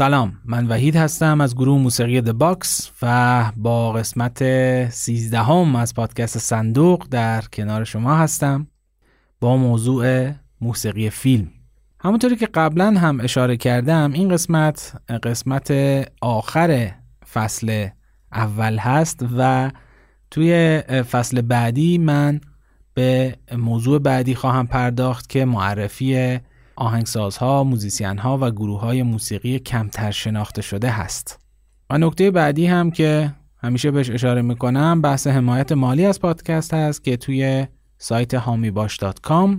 سلام من وحید هستم از گروه موسیقی د باکس و با قسمت 13 هم از پادکست صندوق در کنار شما هستم با موضوع موسیقی فیلم. همونطوری که قبلا هم اشاره کردم این قسمت قسمت آخر فصل اول هست و توی فصل بعدی من به موضوع بعدی خواهم پرداخت که معرفی آهنگسازها، موزیسین و گروه های موسیقی کمتر شناخته شده هست. و نکته بعدی هم که همیشه بهش اشاره می‌کنم بحث حمایت مالی از پادکست هست که توی سایت هامیباش.com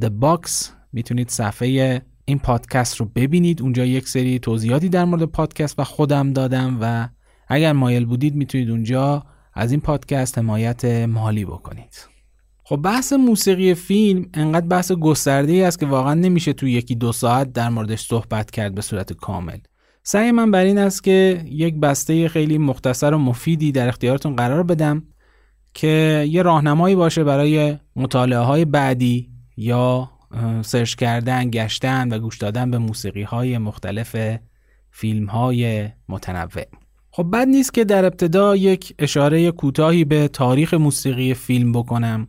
the box می‌تونید صفحه این پادکست رو ببینید اونجا یک سری توضیحاتی در مورد پادکست و خودم دادم و اگر مایل بودید می‌تونید اونجا از این پادکست حمایت مالی بکنید خب بحث موسیقی فیلم انقدر بحث گسترده ای است که واقعا نمیشه تو یکی دو ساعت در موردش صحبت کرد به صورت کامل سعی من بر این است که یک بسته خیلی مختصر و مفیدی در اختیارتون قرار بدم که یه راهنمایی باشه برای مطالعه های بعدی یا سرچ کردن، گشتن و گوش دادن به موسیقی های مختلف فیلم های متنوع. خب بد نیست که در ابتدا یک اشاره کوتاهی به تاریخ موسیقی فیلم بکنم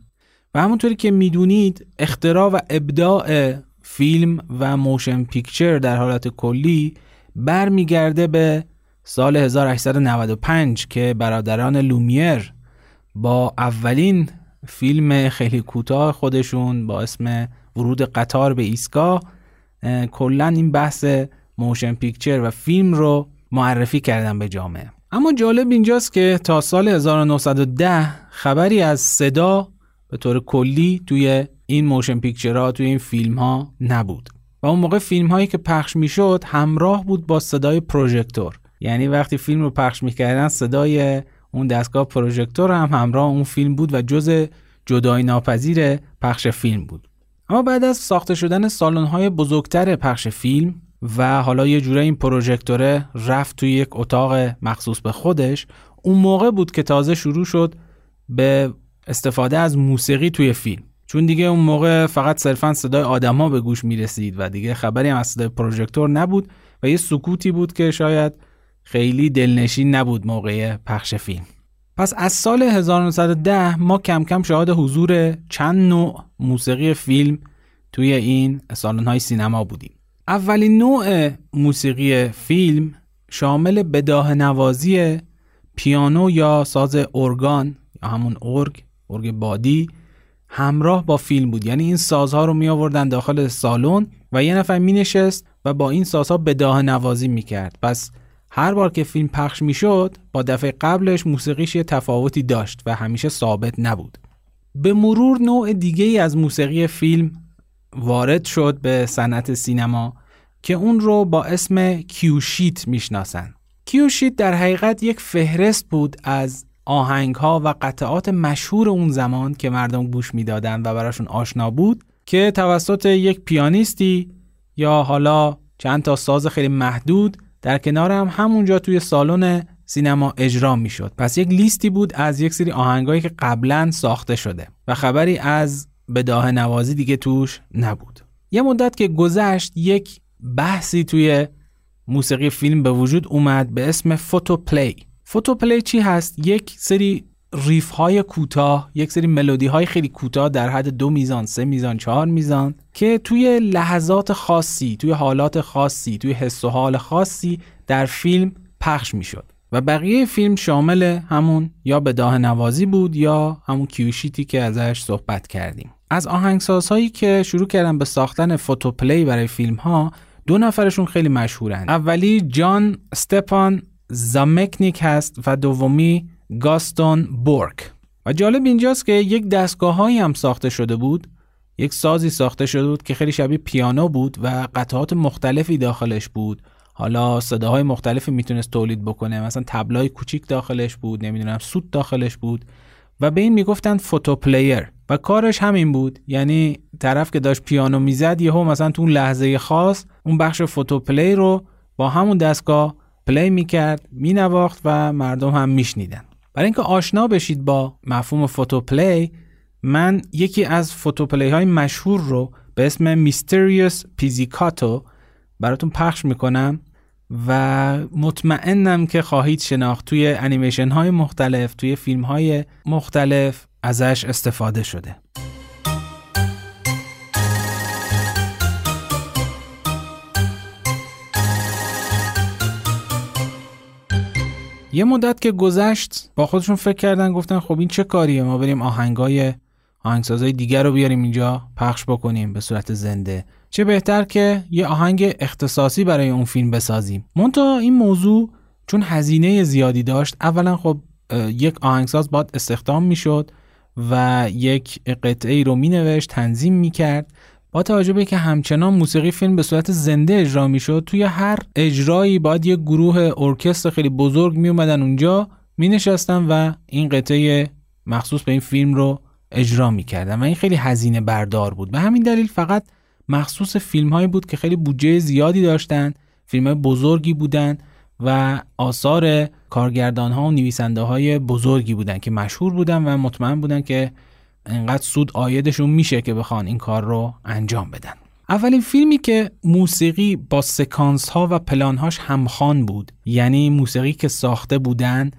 و همونطوری که می‌دونید اختراع و ابداع فیلم و motion picture در حالت کلی برمیگرده به سال 1895 که برادران لومیر با اولین فیلم خیلی کوتاه خودشون با اسم ورود قطار به ایستگاه کلا این بحث motion picture و فیلم رو معرفی کردن به جامعه. اما جالب اینجاست که تا سال 1910 خبری از صدا به طور کلی توی این motion picture ها توی این فیلم ها نبود. و اون موقع فیلم هایی که پخش می‌شد همراه بود با صدای پروژکتور. یعنی وقتی فیلم رو پخش می‌کردن صدای اون دستگاه پروژکتور هم همراه اون فیلم بود و جز جدای ناپذیر پخش فیلم بود. اما بعد از ساخته شدن سالن های بزرگتر پخش فیلم و حالا یه جوره این پروژکتوره رفت توی یک اتاق مخصوص به خودش اون موقع بود که تازه شروع شد به استفاده از موسیقی توی فیلم. چون دیگه اون موقع فقط صرفا صدای آدما به گوش می رسید و دیگه خبری هم از صدای پروژکتور نبود و یه سکوتی بود که شاید خیلی دلنشین نبود موقع پخش فیلم. پس از سال 1910 ما کم کم شاهد حضور چند نوع موسیقی فیلم توی این سالن های سینما بودیم. اولین نوع موسیقی فیلم شامل بداه نوازی پیانو یا ساز ارگان یا همون ارگ ارگ بادی همراه با فیلم بود. یعنی این سازها رو می آوردن داخل سالن و یه نفر می نشست و با این سازها بداه نوازی می کرد. پس هر بار که فیلم پخش می شد با دفعه قبلش موسیقیش یه تفاوتی داشت و همیشه ثابت نبود. به مرور نوع دیگه ای از موسیقی فیلم وارد شد به صنعت سینما که اون رو با اسم کیوشیت می‌شناسن. کیوشیت در حقیقت یک فهرست بود از آهنگ ها و قطعات مشهور اون زمان که مردم گوش می‌دادن و براشون آشنا بود که توسط یک پیانیستی یا حالا چند تا ساز خیلی محدود در کنار هم همونجا توی سالن سینما اجرا می‌شد. پس یک لیستی بود از یک سری آهنگایی که قبلا ساخته شده و خبری از بداهه نوازی دیگه توش نبود. یه مدت که گذشت یک بحثی توی موسیقی فیلم به وجود اومد به اسم photoplay photoplay چی هست؟ یک سری riff های کوتاه یک سری ملودی های خیلی کوتاه در حد دو میزان سه میزان چهار میزان که توی لحظات خاصی توی حالات خاصی توی حس و حال خاصی در فیلم پخش می‌شد. و بقیه فیلم شامل همون یا به داه نوازی بود یا همون کیوشیتی که ازش صحبت کردیم. از آهنگسازهایی که شروع کردن به ساختن فوتو پلی برای فیلم ها دو نفرشون خیلی مشهورن. اولی جان استپان زامکنیک هست و دومی گاستون بورک. و جالب اینجاست که یک دستگاه هایی هم ساخته شده بود یک سازی ساخته شده بود که خیلی شبیه پیانو بود و قطعات مختلفی داخلش بود. حالا صداهای مختلفی می‌تونست تولید بکنه مثلا طبلای کوچیک داخلش بود نمی‌دونم سوت داخلش بود. و به این می‌گفتن photoplayer. و کارش همین بود یعنی طرف که داشت پیانو می‌زد یهو مثلا تو اون لحظه خاص اون بخش photoplay رو با همون دستگاه play می‌کرد مینواخت و مردم هم میشنیدن. برای اینکه آشنا بشید با مفهوم photoplay من یکی از photoplay های مشهور رو به اسم Mysterious Pizzicato براتون پخش می‌کنم و مطمئنم که خواهید شناخت توی انیمیشن های مختلف توی فیلم های مختلف ازش استفاده شده. یه مدت که گذشت با خودشون فکر کردن گفتن خب این چه کاریه؟ ما بریم آهنگای آهنگسازای دیگر رو بیاریم اینجا پخش بکنیم به صورت زنده. چه بهتر که یه آهنگ اختصاصی برای اون فیلم بسازیم. منتها این موضوع چون هزینه زیادی داشت اولا خب یک آهنگساز باید استخدام می‌شد و یک قطعه ای رو مینوشت تنظیم می‌کرد. با توجه به که همچنان موسیقی فیلم به صورت زنده اجرا می‌شد توی هر اجرایی باید یک گروه ارکستر خیلی بزرگ می اومدن اونجا می نشستن و این قطعه مخصوص به این فیلم رو اجرا می‌کردن و این خیلی هزینه بردار بود. به همین دلیل فقط مخصوص فیلم هایی بود که خیلی بودجه زیادی داشتن فیلم های بزرگی بودن و آثار کارگردان ها و نویسنده های بزرگی بودن که مشهور بودن و مطمئن بودن که انقدر سود آیدشون میشه که بخوان این کار رو انجام بدن. اولین فیلمی که موسیقی با سکانس ها و پلان هاش همخوان بود یعنی موسیقی که ساخته بودن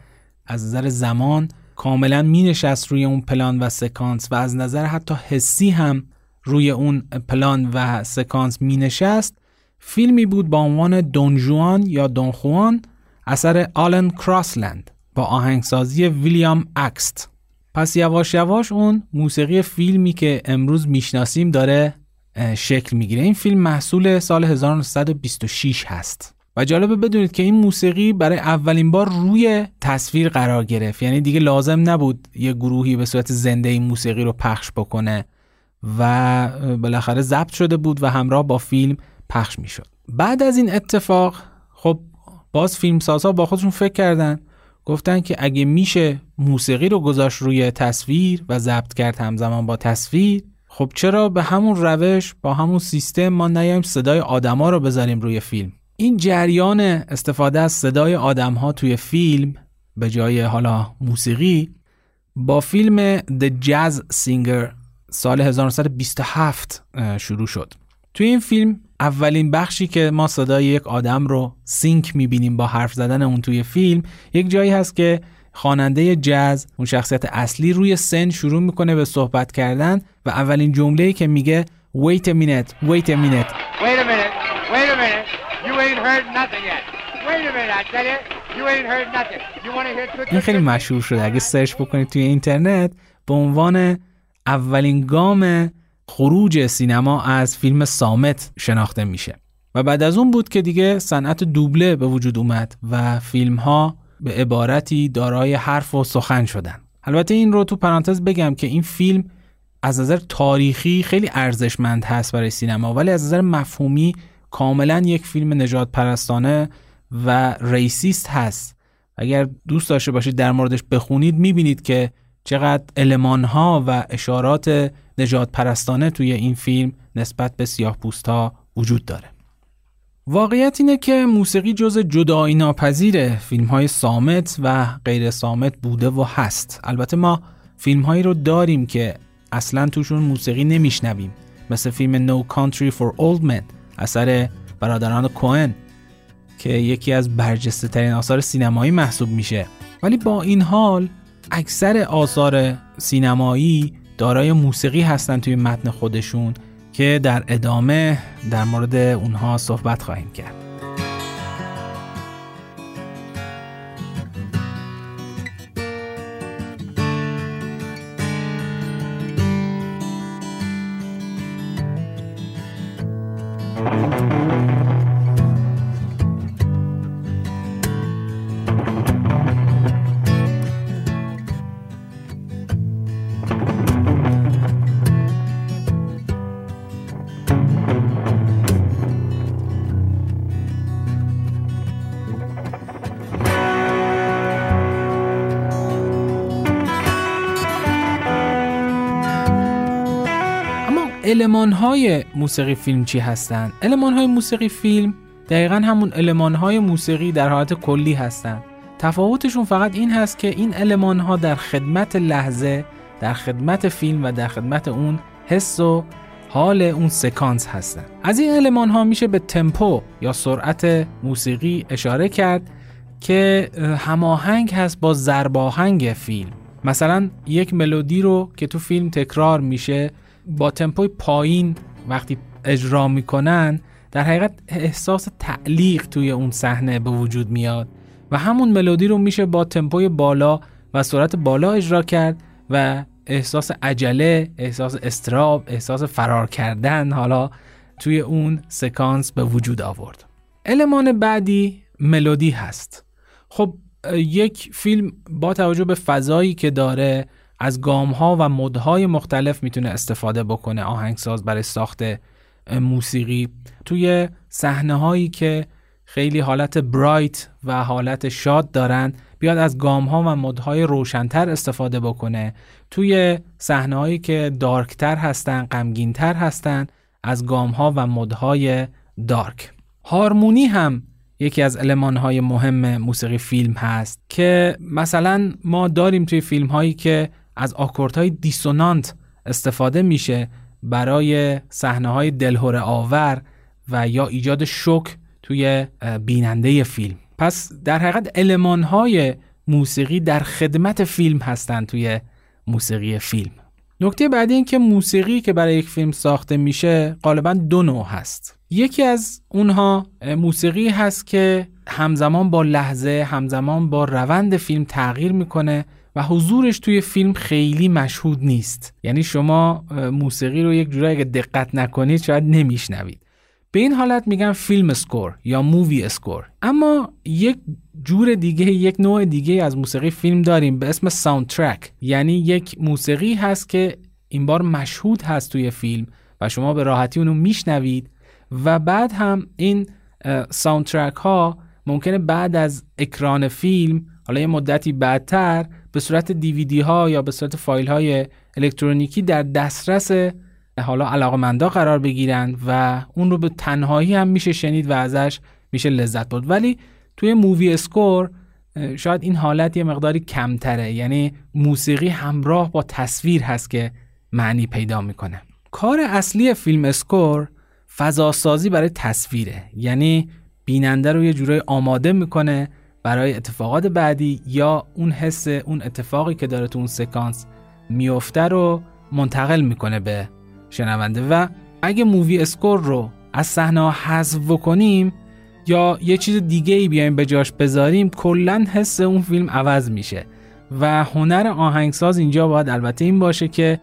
از نظر زمان کاملا می نشست روی اون پلان و سکانس و از نظر حتی حسی هم روی اون پلان و سکانس می نشست فیلمی بود با عنوان دونجوان یا دونخوان اثر آلن کراسلند با آهنگسازی ویلیام اکست. پس یواش یواش اون موسیقی فیلمی که امروز می‌شناسیم داره شکل می‌گیره. این فیلم محصول سال 1926 هست. و جالبه بدونید که این موسیقی برای اولین بار روی تصویر قرار گرفت. یعنی دیگه لازم نبود یه گروهی به صورت زنده این موسیقی رو پخش بکنه و بالاخره ضبط شده بود و همراه با فیلم پخش می‌شد. بعد از این اتفاق خب باز فیلمسازها با خودشون فکر کردن. گفتن که اگه میشه موسیقی رو گذاشت روی تصویر و ضبط کرد همزمان با تصویر خب چرا به همون روش با همون سیستم ما نیایم صدای آدما رو بذاریم روی فیلم؟ این جریان استفاده از صدای آدم توی فیلم به جای حالا موسیقی با فیلم The Jazz Singer سال 1927 شروع شد. توی این فیلم اولین بخشی که ما صدای یک آدم رو سینک می‌بینیم با حرف زدن اون توی فیلم یک جایی هست که خواننده جاز اون شخصیت اصلی روی سن شروع می‌کنه به صحبت کردن و اولین جمله‌ای که میگه wait a minute wait a minute. Wait a minute wait a minute. You ain't heard nothing yet. Wait a minute I tell you. You ain't heard nothing. You want to hear این خیلی مشهور شده. اگه سرچ بکنید توی اینترنت به عنوان اولین گام خروج سینما از فیلم سامت شناخته میشه. و بعد از اون بود که دیگه صنعت دوبله به وجود اومد و فیلم ها به عبارتی دارای حرف و سخن شدن. البته این رو تو پرانتز بگم که این فیلم از نظر تاریخی خیلی ارزشمند هست برای سینما ولی از نظر مفهومی کاملا یک فیلم نجات پرستانه و ریسیست هست. اگر دوست داشته باشید در موردش بخونید می‌بینید که چقدر علمان ها و اشارات نجات پرستانه توی این فیلم نسبت به سیاه پوست ها وجود داره. واقعیت اینه که موسیقی جز جدایی ناپذیر فیلم های سامت و غیر سامت بوده و هست. البته ما فیلم هایی رو داریم که اصلا توشون موسیقی نمیشنویم. مثل فیلم No Country for Old Men اثر برادران کوهن که یکی از برجسته ترین آثار سینمایی محسوب میشه. ولی با این حال اکثر آثار سینمایی دارای موسیقی هستن توی متن خودشون که در ادامه در مورد اونها صحبت خواهیم کرد. های موسیقی فیلم چی هستند؟ علمان های موسیقی فیلم دقیقا همون علمان های موسیقی در حالت کلی هستند تفاوتشون فقط این هست که این المان ها در خدمت لحظه در خدمت فیلم و در خدمت اون حس و حال اون سکانس هستن. از این المان ها میشه به تمپو یا سرعت موسیقی اشاره کرد که هماهنگ هست با زرباهنگ فیلم. مثلا یک ملودی رو که تو فیلم تکرار میشه با تمپوی پایین وقتی اجرا می‌کنن در حقیقت احساس تعلیق توی اون صحنه به وجود میاد و همون ملودی رو میشه با تمپوی بالا و سرعت بالا اجرا کرد و احساس عجله، احساس استراب، احساس فرار کردن حالا توی اون سکانس به وجود آورد. المان بعدی ملودی هست. خب یک فیلم با توجه به فضایی که داره از گام ها و مدهای مختلف می‌تونه استفاده بکنه آهنگساز برای ساخت موسیقی. توی صحنه هایی که خیلی حالت برایت و حالت شاد دارن بیاد از گام ها و مدهای روشنتر استفاده بکنه. توی صحنه هایی که دارکتر هستن غمگینتر هستن از گام ها و مدهای دارک. هارمونی هم یکی از علمان های مهم موسیقی فیلم هست که مثلا ما داریم توی فیلم هایی که از آکورد های دیسونانت استفاده میشه برای صحنه های دلهوره آور و یا ایجاد شک توی بیننده فیلم. پس در حقیقت علمان های موسیقی در خدمت فیلم هستند توی موسیقی فیلم. نکته بعدی این که موسیقی که برای یک فیلم ساخته میشه غالبا دو نوع هست. یکی از اونها موسیقی هست که همزمان با لحظه همزمان با روند فیلم تغییر می‌کنه و حضورش توی فیلم خیلی مشهود نیست. یعنی شما موسیقی رو یک جورایی اگه دقت نکنید شاید نمیشنوید. به این حالت میگن film score یا movie score. اما یک جور دیگه یک نوع دیگه از موسیقی فیلم داریم به اسم soundtrack یعنی یک موسیقی هست که این بار مشهود هست توی فیلم و شما به راحتی اونو میشنوید. و بعد هم این soundtrack ها ممکنه بعد از اکران فیلم حالا یه مدتی بعدتر به صورت دیویدی ها یا به صورت فایل های الکترونیکی در دسترس حالا علاقمندا قرار بگیرن و اون رو به تنهایی هم میشه شنید و ازش میشه لذت برد. ولی توی movie score شاید این حالت یه مقداری کمتره. یعنی موسیقی همراه با تصویر هست که معنی پیدا می‌کنه. کار اصلی film score فضاسازی برای تصویره. یعنی بیننده رو یه جورای آماده می‌کنه برای اتفاقات بعدی یا اون حس اون اتفاقی که داره تو اون سکانس میفته رو منتقل می‌کنه به شنونده. و اگه movie score رو از صحنه حذف بکنیم یا یه چیز دیگه ای بیایم به جاش بذاریم کلا حس اون فیلم عوض میشه. و هنر آهنگساز اینجا باید البته این باشه که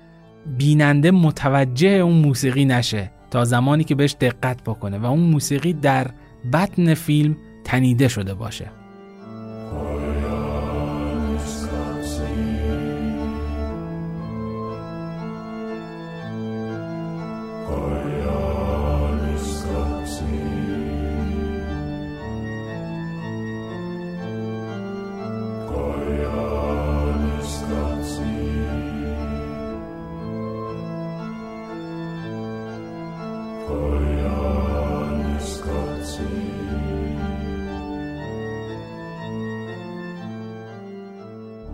بیننده متوجه اون موسیقی نشه تا زمانی که بهش دقت بکنه و اون موسیقی در بطن فیلم تنیده شده باشه.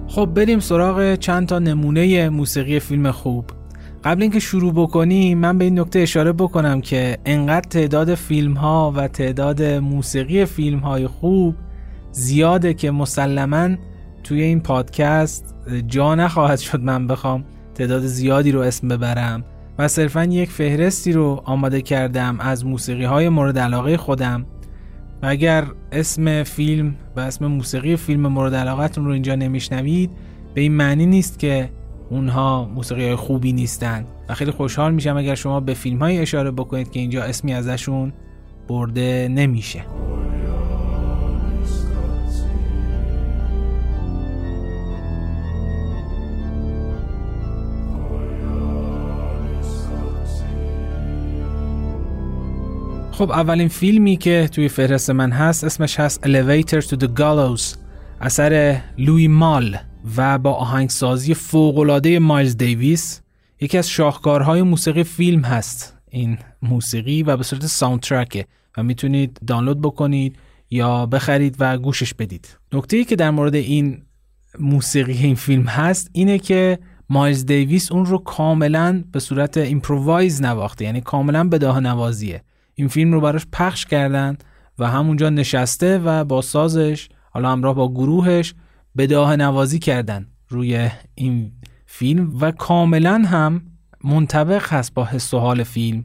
خب بریم سراغ چند تا نمونه موسیقی فیلم خوب. قبل اینکه شروع بکنیم من به این نکته اشاره بکنم که انقدر تعداد فیلم ها و تعداد موسیقی فیلم های خوب زیاده که مسلما توی این پادکست جا نخواهد شد من بخوام تعداد زیادی رو اسم ببرم و صرفا یک فهرستی رو آماده کردم از موسیقی های مورد علاقه خودم. و اگر اسم فیلم و اسم موسیقی فیلم مورد علاقتون رو اینجا نمیشنوید به این معنی نیست که اونها موسیقی خوبی نیستن. و خیلی خوشحال میشم اگر شما به فیلم های اشاره بکنید که اینجا اسمی ازشون برده نمیشه. خب اولین فیلمی که توی فهرست من هست اسمش هست Elevator to the Gallows. اثر لوی مال و با آهنگسازی فوقالعاده مایلز دیویس. یکی از شاهکارهای موسیقی فیلم هست این موسیقی و به صورت soundtrack ه و می‌تونید دانلود بکنید یا بخرید و گوشش بدید. نکته ای که در مورد این موسیقی این فیلم هست اینه که مایلز دیویس اون رو کاملا به صورت improvise نواخته یعنی کاملا بداهه نوازیه این فیلم رو براش پخش کردن و همونجا نشسته و با سازش حالا همراه با گروهش بداه نوازی کردن روی این فیلم و کاملا هم منطبق هست با حس و حال فیلم.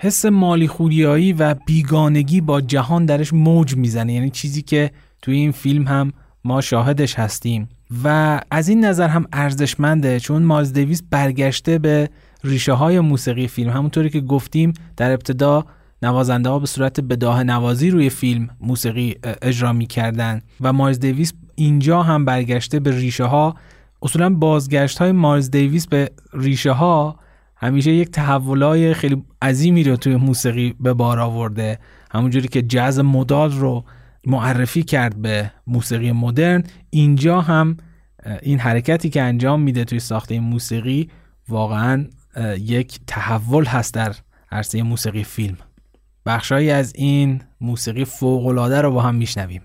حس مالی خوریایی و بیگانگی با جهان درش موج می‌زنه. یعنی چیزی که توی این فیلم هم ما شاهدش هستیم. و از این نظر هم ارزشمنده چون مالز برگشته به ریشه های موسیقی فیلم. همونطوری که گفتیم در ابتدا نوازنده ها به صورت بداه نوازی روی فیلم موسیقی اجرا می‌کردن و مایلز دیویس اینجا هم برگشته به ریشه ها. اصولا بازگشت های مایلز دیویس به ریشه ها همیشه یک تحولای خیلی عظیمی رو توی موسیقی به بار آورده. همونجوری که جاز مدال رو معرفی کرد به موسیقی مدرن اینجا هم این حرکتی که انجام میده توی ساخته موسیقی واقعا یک تحول هست در عرصه موسیقی فیلم. بخشهایی از این موسیقی فوقالعاده رو با هم میشنویم.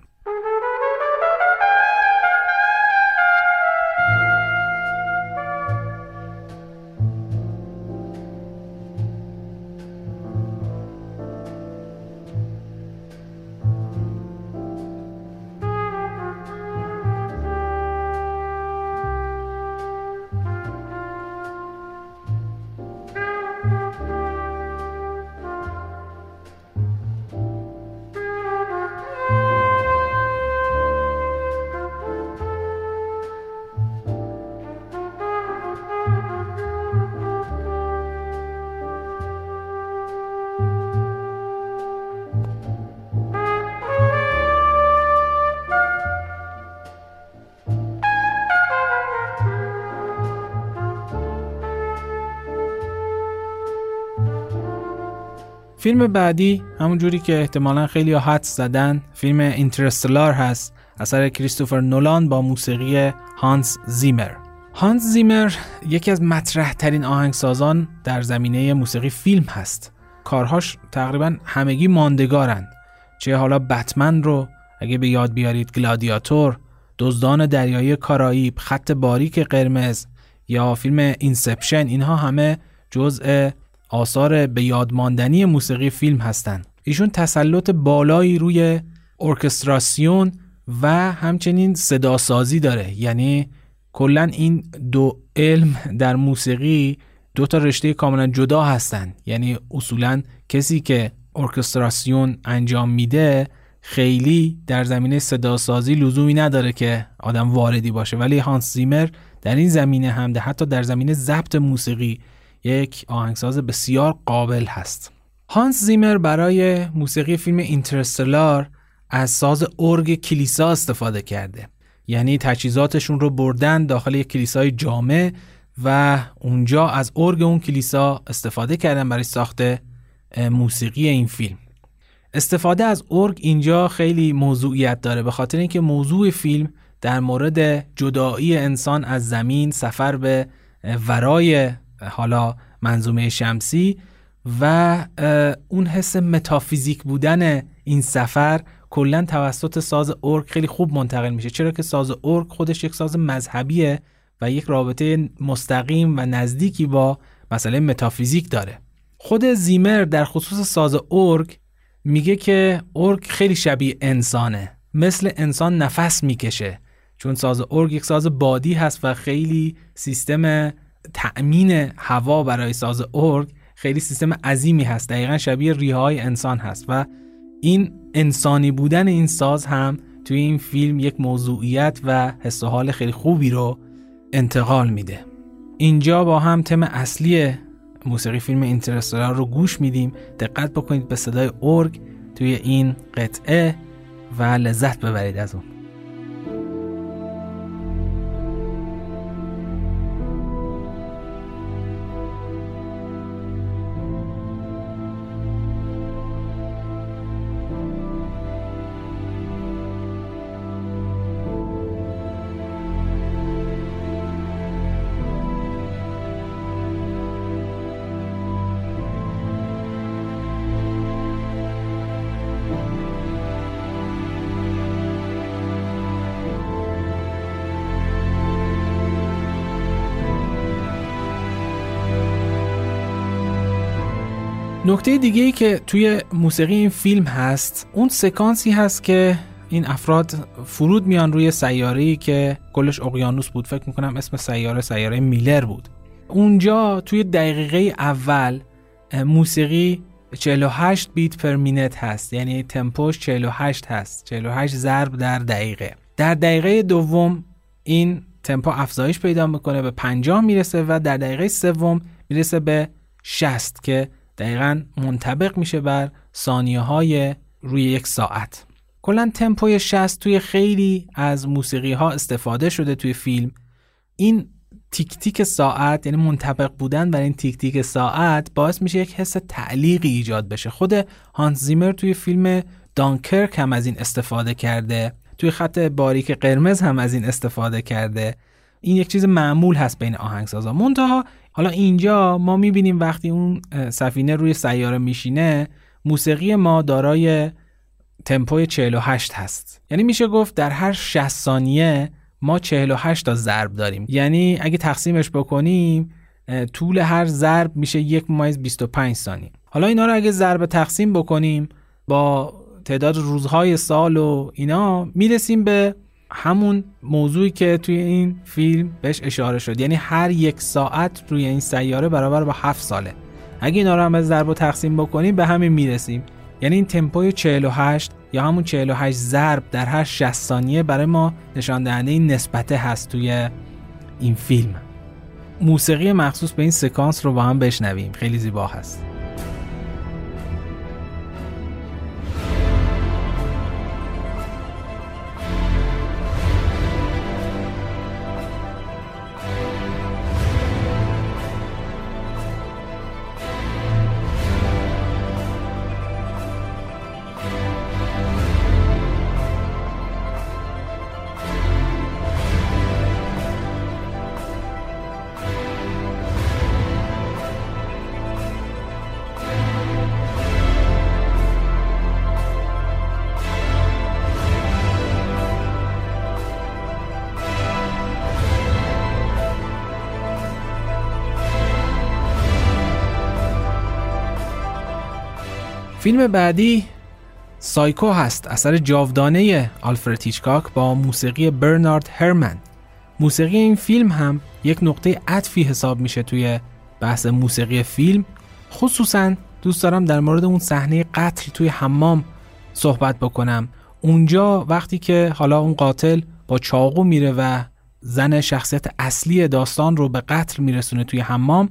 فیلم بعدی همون جوری که احتمالا خیلی ها حدس زدن فیلم Interstellar هست اثر کریستوفر نولان با موسیقی هانس زیمر. هانس زیمر یکی از مطرح ترین آهنگسازان در زمینه موسیقی فیلم هست. کارهاش تقریبا همگی ماندگارن. چه حالا بتمن رو اگه به یاد بیارید گلادیاتور دزدان دریایی کارائیب خط باریک قرمز یا فیلم Inception اینها همه جزء آثار به یادماندنی موسیقی فیلم هستند. ایشون تسلط بالایی روی ارکستراسیون و همچنین صداسازی داره. یعنی کلا این دو علم در موسیقی دو تا رشته کاملا جدا هستند. یعنی اصولا کسی که ارکستراسیون انجام میده خیلی در زمینه صداسازی لزومی نداره که آدم واردی باشه. ولی هانس زیمر در این زمینه هم ده حتی در زمینه ضبط موسیقی یک آهنگساز بسیار قابل هست. هانس زیمر برای موسیقی فیلم اینترستلار از ساز ارگ کلیسا استفاده کرده. یعنی تجهیزاتشون رو بردن داخل یک کلیسای جامع و اونجا از ارگ اون کلیسا استفاده کردن برای ساخت موسیقی این فیلم. استفاده از ارگ اینجا خیلی موضوعیت داره. به خاطر اینکه موضوع فیلم در مورد جدایی انسان از زمین سفر به ورای حالا منظومه شمسی و اون حس متافیزیک بودن این سفر کلا توسط ساز ارگ خیلی خوب منتقل میشه. چرا که ساز ارگ خودش یک ساز مذهبیه و یک رابطه مستقیم و نزدیکی با مسئله متافیزیک داره. خود زیمر در خصوص ساز ارگ میگه که ارگ خیلی شبیه انسانه. مثل انسان نفس می‌کشه. چون ساز ارگ یک ساز بادی هست و خیلی سیستم تأمین هوا برای ساز ارگ خیلی سیستم عظیمی هست. دقیقا شبیه ریه های انسان هست و این انسانی بودن این ساز هم توی این فیلم یک موضوعیت و حس و حال خیلی خوبی رو انتقال میده. اینجا با هم تم اصلی موسیقی فیلم اینترستلار رو گوش میدیم. دقت بکنید به صدای ارگ توی این قطعه و لذت ببرید از اون. نکته دیگه ای که توی موسیقی این فیلم هست اون سکانسی هست که این افراد فرود میان روی سیاره که کلش اقیانوس بود. فکر می‌کنم اسم سیاره سیاره میلر بود. اونجا توی دقیقه اول موسیقی 48 بیت پر مینت هست. یعنی تمپوش 48 هست. 48 ضرب در دقیقه. در دقیقه دوم این تمپو افزایش پیدا می‌کنه به 50 می‌رسه و در دقیقه سوم می‌رسه به 60 که دقیقا منطبق میشه بر ثانیه های روی یک ساعت. کلا تمپوی 60 توی خیلی از موسیقی ها استفاده شده توی فیلم. این تیک تیک ساعت یعنی منطبق بودن بر این تیک تیک ساعت باعث میشه یک حس تعلیقی ایجاد بشه. خود هانس زیمر توی فیلم دانکرک هم از این استفاده کرده. توی خط باریک قرمز هم از این استفاده کرده. این یک چیز معمول هست بین آهنگسازا. منتها حالا اینجا ما می‌بینیم وقتی اون سفینه روی سیاره میشینه موسیقی ما دارای تمپوی 48 هست. یعنی میشه گفت در هر 60 ثانیه ما 48 تا ضرب داریم. یعنی اگه تقسیمش بکنیم طول هر ضرب میشه یک ممیز 25 ثانیه. حالا اینا رو اگه ضرب تقسیم بکنیم با تعداد روزهای سال و اینا می‌رسیم به همون موضوعی که توی این فیلم بهش اشاره شد. یعنی هر یک ساعت روی این سیاره برابر با 7 ساله. اگه اینا رو هم از ضرب و تقسیم بکنیم به همین می‌رسیم. یعنی این تمپوی 48 یا همون 48 ضرب در هر 60 ثانیه برای ما نشان دهنده این نسبته هست توی این فیلم. موسیقی مخصوص به این سکانس رو با هم بشنویم. خیلی زیبا هست. فیلم بعدی سایکو هست اثر جاودانه آلفرد هیچکاک با موسیقی برنارد هرمن. موسیقی این فیلم هم یک نقطه عطفی حساب میشه توی بحث موسیقی فیلم. خصوصا دوست دارم در مورد اون صحنه قتل توی حمام صحبت بکنم. اونجا وقتی که حالا اون قاتل با چاقو میره و زن شخصیت اصلی داستان رو به قتل میرسونه توی حمام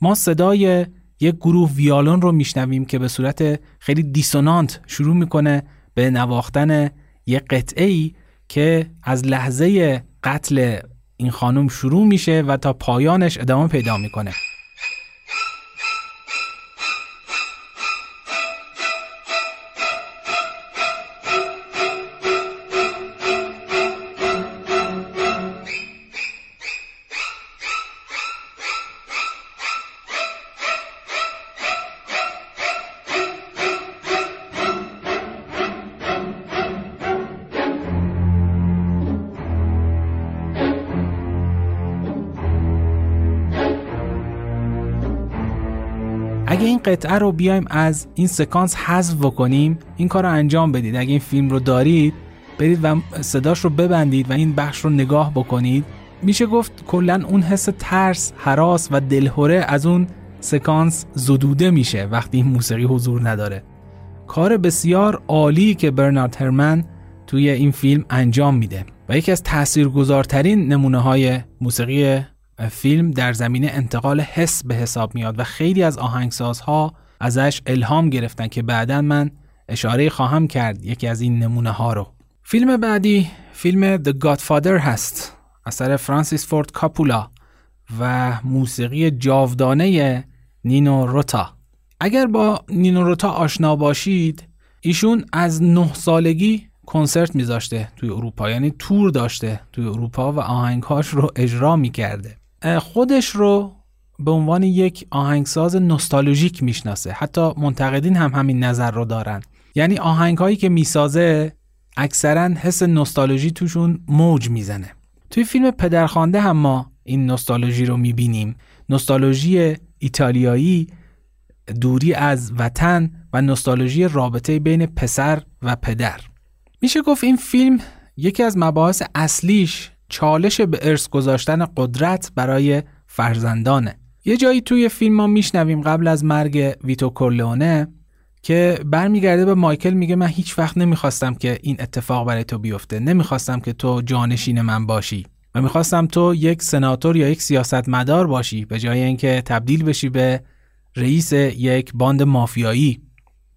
ما صدای یک گروه ویالون رو میشنویم که به صورت خیلی دیسونانت شروع می‌کنه به نواختن یک قطعه ای که از لحظه قتل این خانم شروع میشه و تا پایانش ادامه پیدا می‌کنه. قطعه رو بیایم از این سکانس حذف بکنیم این کار رو انجام بدید. اگه این فیلم رو دارید برید و صداش رو ببندید و این بخش رو نگاه بکنید. میشه گفت کلا اون حس ترس، حراس و دلهوره از اون سکانس زدوده میشه وقتی این موسیقی حضور نداره. کار بسیار عالی که برنارد هرمن توی این فیلم انجام میده و یکی از تاثیرگذارترین نمونه های موسیقی فیلم در زمینه انتقال حس به حساب میاد و خیلی از آهنگسازها ازش الهام گرفتن که بعدا من اشاره خواهم کرد یکی از این نمونه ها رو. فیلم بعدی فیلم The Godfather هست اثر فرانسیس فورد کاپولا و موسیقی جاودانه نینو روتا. اگر با نینو روتا آشنا باشید ایشون از نه سالگی کنسرت میذاشته توی اروپا یعنی تور داشته توی اروپا و آهنگهاش رو اجرا می‌کرده. خودش رو به عنوان یک آهنگساز نوستالژیک می‌شناسه. حتی منتقدین هم همین نظر رو دارن. یعنی آهنگهایی که می‌سازه اکثرا حس نوستالژی توشون موج می‌زنه. توی فیلم پدرخوانده هم ما این نوستالژی رو می‌بینیم. نوستالژی ایتالیایی دوری از وطن و نوستالژی رابطه بین پسر و پدر. میشه گفت این فیلم یکی از مباحث اصلیش چالش به ارث گذاشتن قدرت برای فرزندانه. یه جایی توی فیلم ما میشنویم قبل از مرگ ویتو کورلئونه که برمیگرده به مایکل میگه من هیچ وقت نمی‌خواستم که این اتفاق برای تو بیفته. نمی‌خواستم که تو جانشین من باشی. و می‌خواستم تو یک سناتور یا یک سیاستمدار باشی به جای اینکه تبدیل بشی به رئیس یک باند مافیایی.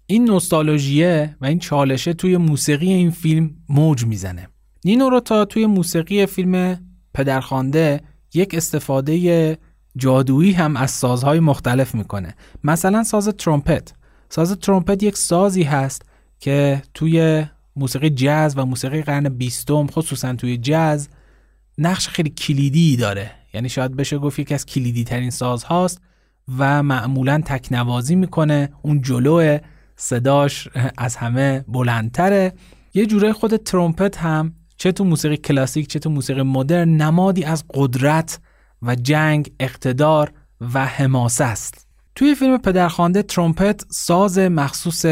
این نوستالژیه و این چالشه توی موسیقی این فیلم موج می‌زنه. نینو رو تا توی موسیقی فیلم پدرخوانده یک استفاده جادویی هم از سازهای مختلف می‌کنه. مثلا ساز ترومپت. ساز ترومپت یک سازی هست که توی موسیقی جاز و موسیقی قرن بیستم خصوصا توی جاز نقش خیلی کلیدی داره. یعنی شاید بشه گفت یکی از کلیدی ترین ساز هاست و معمولا تکنوازی می‌کنه. اون جلو صداش از همه بلندتره. یه جوره خود ترومپت هم چه تو موسیقی کلاسیک چه تو موسیقی مدرن نمادی از قدرت و جنگ اقتدار و حماسه است. توی فیلم پدرخوانده ترومپت ساز مخصوص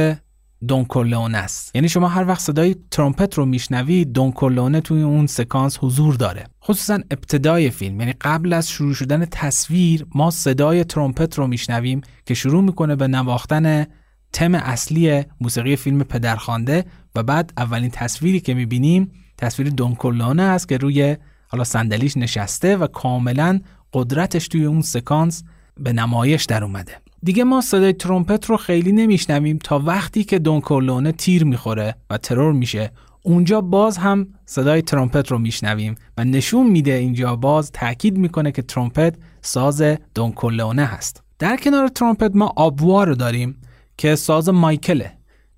دون است. یعنی شما هر وقت صدای ترومپت رو میشنوید دون توی اون سکانس حضور داره. خصوصا ابتدای فیلم یعنی قبل از شروع شدن تصویر ما صدای ترومپت رو میشنویم که شروع می‌کنه به نواختن تم اصلی موسیقی فیلم پدرخوانده و بعد اولین تصویری که می‌بینیم تصویر دون است که روی حالا صندلیش نشسته و کاملا قدرتش توی اون سکانس به نمایش در اومده. دیگه ما صدای ترومپت رو خیلی نمیشنویم تا وقتی که دون تیر می‌خوره و ترور میشه. اونجا باز هم صدای ترومپت رو میشنویم و نشون میده اینجا باز تاکید می‌کنه که ترومپت ساز دون هست. در کنار ترومپت ما آبوا رو داریم که ساز مایکله.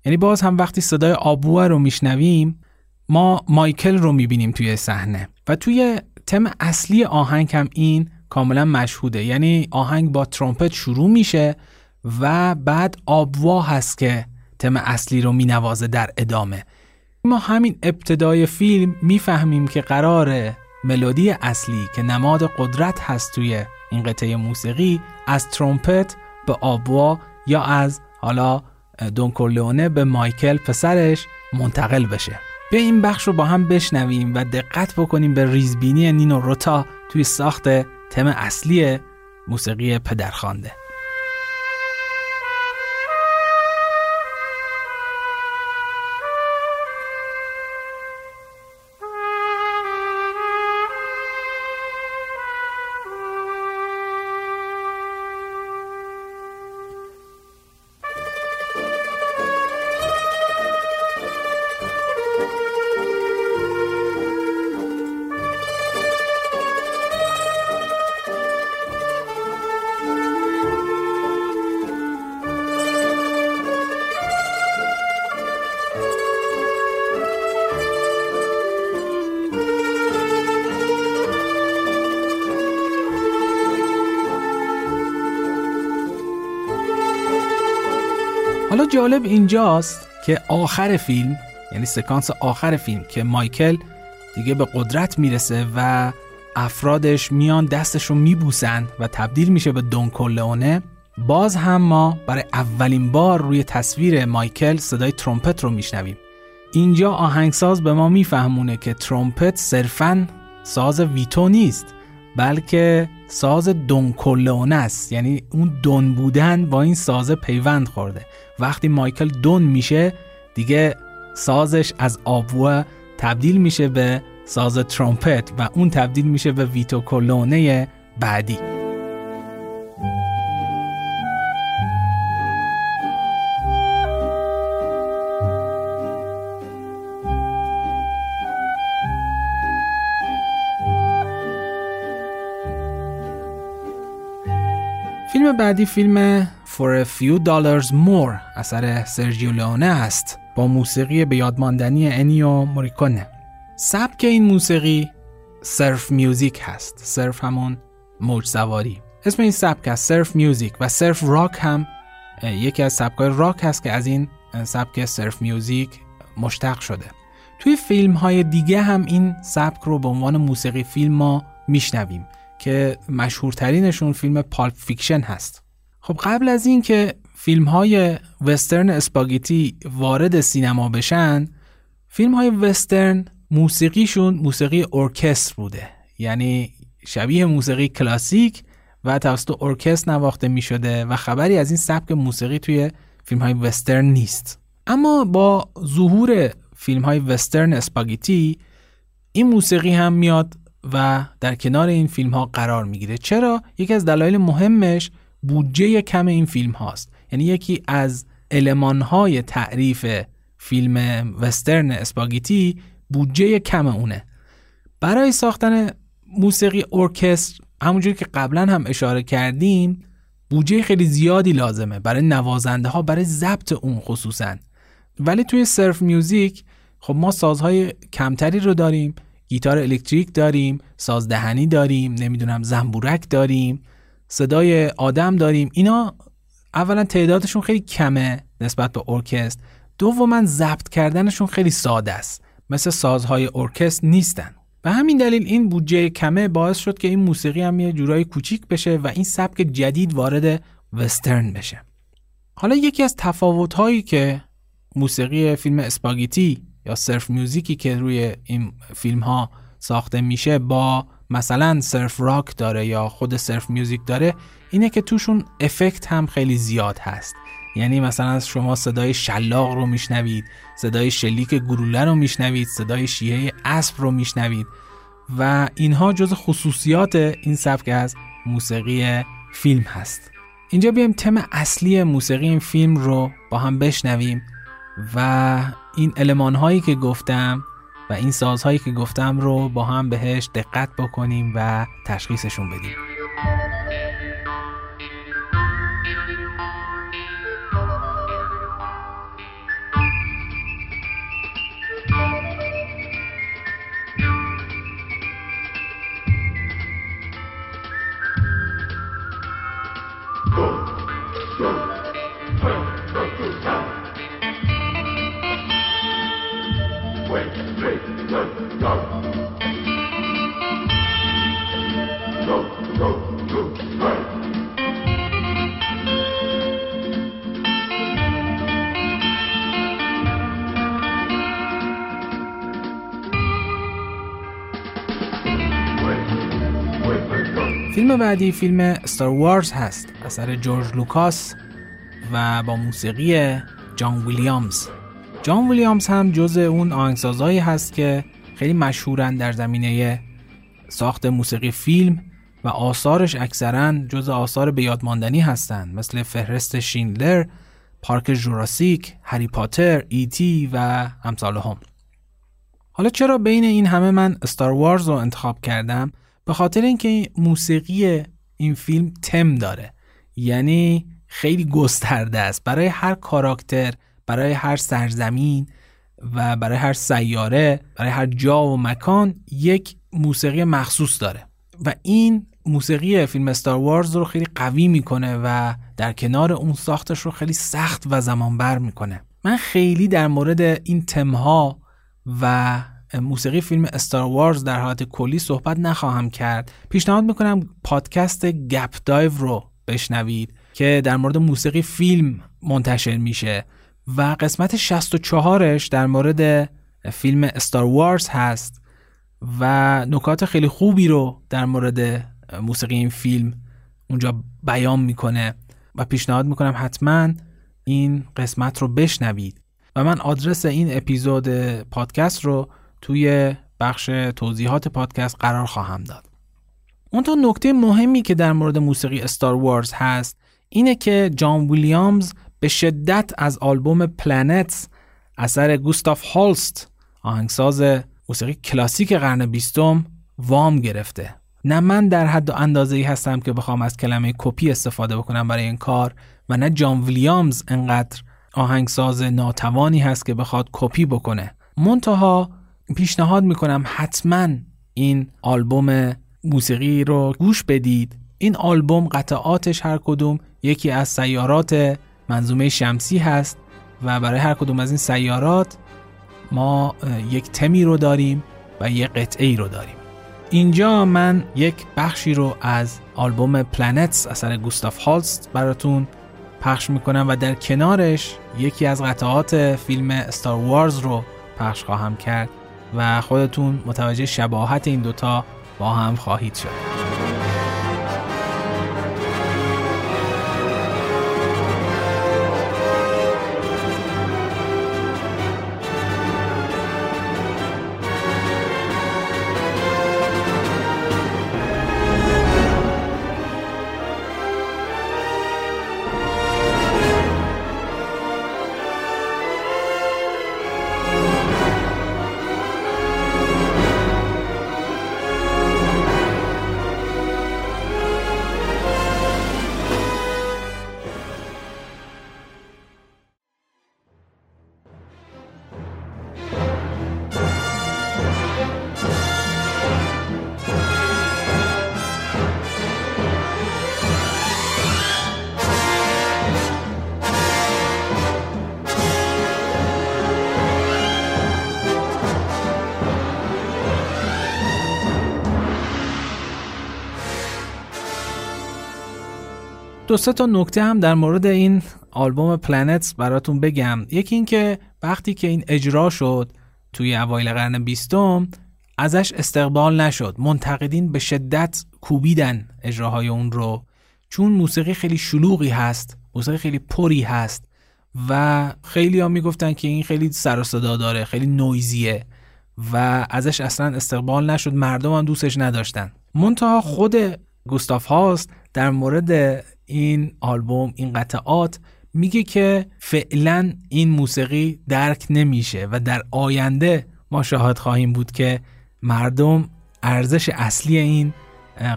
یعنی باز هم وقتی صدای آبوا رو میشنویم ما مایکل رو می‌بینیم توی صحنه و توی تم اصلی آهنگ هم این کاملا مشهوده. یعنی آهنگ با ترومپت شروع میشه و بعد آبوا هست که تم اصلی رو مینوازه در ادامه. ما همین ابتدای فیلم می‌فهمیم که قرار ملودی اصلی که نماد قدرت هست توی این قطعه موسیقی از ترومپت به آبوا یا از حالا دون به مایکل پسرش منتقل بشه. به این بخش رو با هم بشنویم و دقت بکنیم به ریزبینی نینو روتا توی ساخت تم اصلی موسیقی پدرخوانده. جالب اینجاست که آخر فیلم یعنی سکانس آخر فیلم که مایکل دیگه به قدرت می‌رسه و افرادش میان دستش رو میبوسن و تبدیل میشه به دون کورلئونه باز هم ما برای اولین بار روی تصویر مایکل صدای ترومپت رو میشنویم. اینجا آهنگساز به ما میفهمونه که ترومپت صرفا ساز ویتو نیست بلکه ساز دون است. یعنی اون دون بودن با این ساز پیوند خورده. وقتی مایکل دون میشه دیگه سازش از آبوه تبدیل میشه به ساز ترومپت و اون تبدیل میشه به ویتو کلونه بعدی. بعدی فیلم For a Few Dollars More اثر سرجیو لئونه است. با موسیقی به یادماندنی انیو موریکونه. سبک این موسیقی سرف میوزیک هست. سرف همون موج سواری. اسم این سبک است سرف میوزیک و سرف راک هم یکی از سبکای راک هست که از این سبک سرف میوزیک مشتق شده. توی فیلم های دیگه هم این سبک رو به عنوان موسیقی فیلم ما میشنویم. که مشهورترینشون فیلم Pulp Fiction هست. خب قبل از این که فیلم های وسترن اسپاگتی وارد سینما بشن فیلم های وسترن موسیقیشون موسیقی ارکستر بوده. یعنی شبیه موسیقی کلاسیک و توسط ارکستر نواخته می شده و خبری از این سبک موسیقی توی فیلم های وسترن نیست. اما با ظهور فیلم های وسترن اسپاگتی این موسیقی هم میاد و در کنار این فیلم ها قرار می‌گیره. چرا؟ یکی از دلایل مهمش بودجه کم این فیلم هاست یعنی یکی از علمان های تعریف فیلم وسترن اسپاگیتی بودجه کم اونه. برای ساختن موسیقی ارکستر همونجوری که قبلا هم اشاره کردیم بودجه خیلی زیادی لازمه برای نوازنده ها برای ضبط اون خصوصا. ولی توی سرف میوزیک خب ما سازهای کمتری رو داریم گیتار الکتریک داریم ساز دهنی داریم نمی‌دونم زنبورک داریم صدای آدم داریم. اینا اولا تعدادشون خیلی کمه نسبت به ارکستر. دوما ضبط کردنشون خیلی ساده است. مثل سازهای ارکستر نیستن. به همین دلیل این بودجه کمه باعث شد که این موسیقی هم یه جورایی کوچیک بشه و این سبک جدید وارد وسترن بشه. حالا یکی از تفاوت‌هایی که موسیقی فیلم اسپاگیتی یا سرف میوزیکی که روی این فیلم ها ساخته میشه با مثلا سرف راک داره یا خود سرف میوزیک داره اینه که توشون افکت هم خیلی زیاد هست. یعنی مثلا شما صدای شلاق رو میشنوید صدای شلیک گلوله رو میشنوید صدای شیهه اسب رو میشنوید و اینها جز خصوصیات این سبک از موسیقی فیلم هست. اینجا بیایم تم اصلی موسیقی این فیلم رو با هم بشنویم و این علمان هایی که گفتم و این سازهایی که گفتم رو با هم بهش دقت بکنیم و تشخیصشون بدیم. فیلم بعدی فیلم استار وارز هست. اثر جورج لوکاس و با موسیقی جان ویلیامز. جان ویلیامز هم جز اون آهنگسازهایی هست که خیلی مشهورن در زمینه ساخت موسیقی فیلم و آثارش اکثرا جز آثار به یادماندنی هستند مثل فهرست شیندلر، پارک جوراسیک، هری پاتر، ایتی و امثال هم. حالا چرا بین این همه من استار وارز رو انتخاب کردم؟ به خاطر اینکه موسیقی این فیلم تم داره یعنی خیلی گسترده است برای هر کاراکتر برای هر سرزمین و برای هر سیاره برای هر جا و مکان یک موسیقی مخصوص داره. و این موسیقی فیلم استار وارز رو خیلی قوی می‌کنه و در کنار اون ساختش رو خیلی سخت و زمانبر می‌کنه. من خیلی در مورد این تمها و موسیقی فیلم استار وارز در حالت کلی صحبت نخواهم کرد. پیشنهاد می‌کنم پادکست گپ دایو رو بشنوید که در مورد موسیقی فیلم منتشر میشه. و قسمت 64ش در مورد فیلم استار وارز هست و نکات خیلی خوبی رو در مورد موسیقی این فیلم اونجا بیان می‌کنه و پیشنهاد می‌کنم حتما این قسمت رو بشنوید و من آدرس این اپیزود پادکست رو توی بخش توضیحات پادکست قرار خواهم داد. اون تا نکته مهمی که در مورد موسیقی Star Wars هست اینه که جان ویلیامز به شدت از آلبوم Planets اثر گوستاف هالست آهنگساز موسیقی کلاسیک قرن بیستم وام گرفته. نه من در حد و اندازه ای هستم که بخوام از کلمه کپی استفاده بکنم برای این کار و نه جان ویلیامز انقدر آهنگساز ناتوانی هست که بخواد کپی بکنه. منتها پیشنهاد می‌کنم حتما این آلبوم موسیقی رو گوش بدید. این آلبوم قطعاتش هر کدوم یکی از سیارات منظومه شمسی هست و برای هر کدوم از این سیارات ما یک تمی رو داریم و یک قطعه ای رو داریم. اینجا من یک بخشی رو از آلبوم Planets اثر گوستاف هالست براتون پخش می‌کنم و در کنارش یکی از قطعات فیلم استار وارز رو پخش خواهم کرد و خودتون متوجه شباهت این دوتا با هم خواهید شد. سه تا نکته هم در مورد این آلبوم پلنتس براتون بگم. یکی اینکه وقتی که این اجرا شد توی اوایل قرن بیستم ازش استقبال نشد. منتقدین به شدت کوبیدن اجراهای اون رو. چون موسیقی خیلی شلوغی هست موسیقی خیلی پری هست و خیلی ها می‌گفتن که این خیلی سر و صدا داره خیلی نویزیه و ازش اصلا استقبال نشد. مردم هم دوستش نداشتن. منتها خود گوستاف هاست در مورد این آلبوم این قطعات میگه که فعلا این موسیقی درک نمیشه و در آینده ما شاهد خواهیم بود که مردم ارزش اصلی این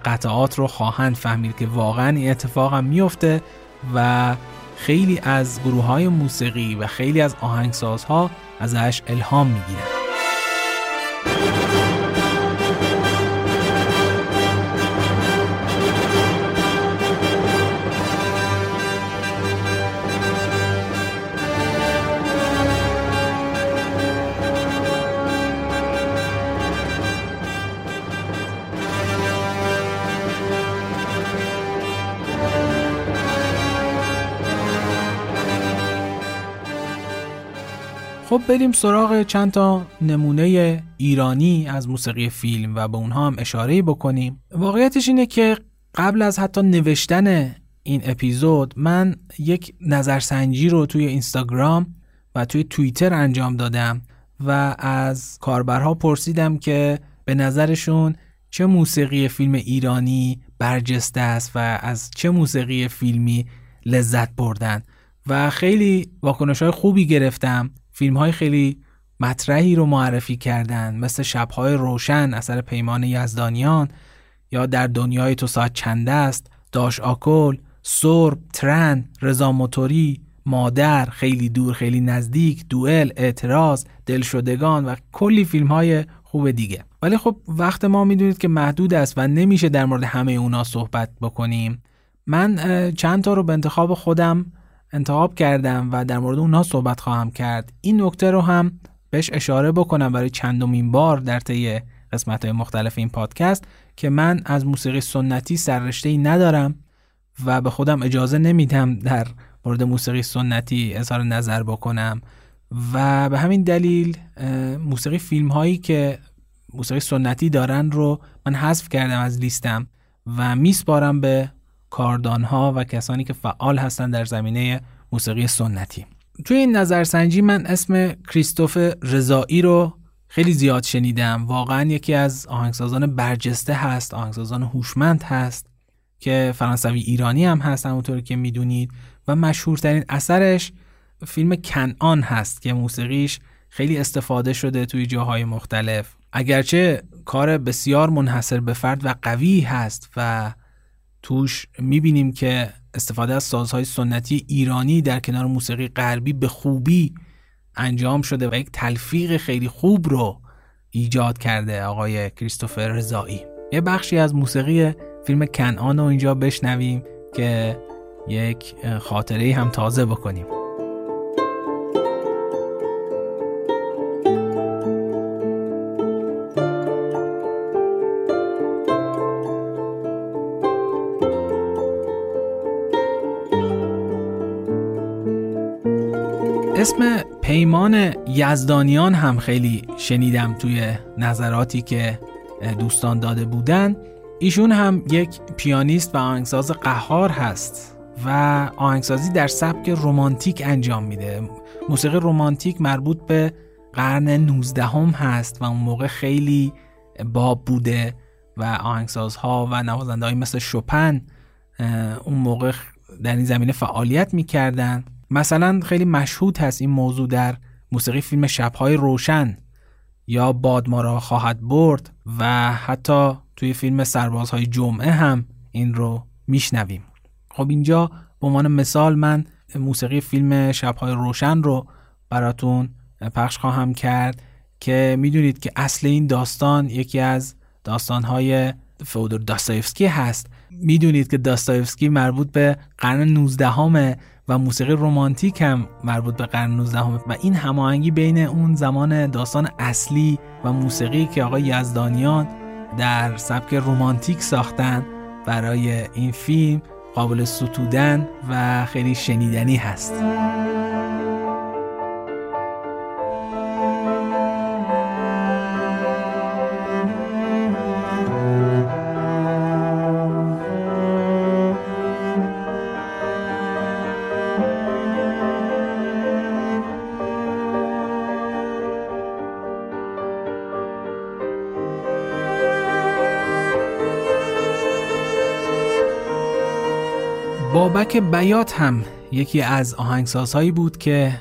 قطعات رو خواهند فهمید که واقعا این اتفاق هم میفته و خیلی از گروه های موسیقی و خیلی از آهنگسازها ازش الهام می‌گیرن. خب بریم سراغ چند تا نمونه ایرانی از موسیقی فیلم و به اونها هم اشاره بکنیم. واقعیتش اینه که قبل از حتی نوشتن این اپیزود من یک نظرسنجی رو توی اینستاگرام و توی توییتر انجام دادم و از کاربرها پرسیدم که به نظرشون چه موسیقی فیلم ایرانی برجسته است و از چه موسیقی فیلمی لذت بردن. و خیلی واکنش های خوبی گرفتم. فیلم های خیلی مطرحی رو معرفی کردن مثل شبهای روشن اثر پیمان یزدانیان یا در دنیای تو ساعت چنده است داش آکل سرب ترن رضا موتوری مادر خیلی دور خیلی نزدیک دوئل اعتراض دلشدگان و کلی فیلم های خوب دیگه. ولی خب وقت ما می‌دونید که محدود است و نمیشه در مورد همه اونا صحبت بکنیم. من چند تا رو به انتخاب خودم انتخاب کردم و در مورد اونها صحبت خواهم کرد. این نکته رو هم بهش اشاره بکنم برای چندمین بار در طی قسمت های مختلف این پادکست که من از موسیقی سنتی سررشته ای ندارم و به خودم اجازه نمیدم در مورد موسیقی سنتی اظهار نظر بکنم. و به همین دلیل موسیقی فیلم هایی که موسیقی سنتی دارن رو من حذف کردم از لیستم و میسپارم به کاردانها و کسانی که فعال هستند در زمینه موسیقی سنتی. توی این نظرسنجی من اسم کریستوف رضایی رو خیلی زیاد شنیدم. واقعا یکی از آهنگسازان برجسته هست آهنگسازان هوشمند هست که فرانسوی ایرانی هم هست همونطور که می‌دونید و مشهورترین اثرش فیلم کنعان هست که موسیقیش خیلی استفاده شده توی جاهای مختلف. اگرچه کار بسیار منحصر به فرد و قوی هست و توش می‌بینیم که استفاده از سازهای سنتی ایرانی در کنار موسیقی غربی به خوبی انجام شده و یک تلفیق خیلی خوب رو ایجاد کرده آقای کریستوفر رضایی. یه بخشی از موسیقی فیلم کنعان رو اینجا بشنویم که یک خاطره هم تازه بکنیم. اسم پیمان یزدانیان هم خیلی شنیدم توی نظراتی که دوستان داده بودن. ایشون هم یک پیانیست و آهنگساز قهار هست و آهنگسازی در سبک رومانتیک انجام میده. موسیقی رومانتیک مربوط به قرن 19 هم هست و اون موقع خیلی باب بوده و آهنگسازها و نوازنده مثل شوپن اون موقع در این زمینه فعالیت می‌کردن. مثلا خیلی مشهود هست این موضوع در موسیقی فیلم شبهای روشن یا باد ما را خواهد برد و حتی توی فیلم سربازهای جمعه هم این رو میشنویم. خب اینجا به عنوان مثال من موسیقی فیلم شبهای روشن رو براتون پخش خواهم کرد که می‌دونید که اصل این داستان یکی از داستانهای فودور داستایفسکی هست. می‌دونید که داستایفسکی مربوط به قرن 19 همه و موسیقی رومانتیک هم مربوط به قرن 19 همه و این هماهنگی بین اون زمان داستان اصلی و موسیقی که آقای یزدانیان در سبک رومانتیک ساختن برای این فیلم قابل ستودن و خیلی شنیدنی هست. بابک بیات هم یکی از آهنگسازهایی بود که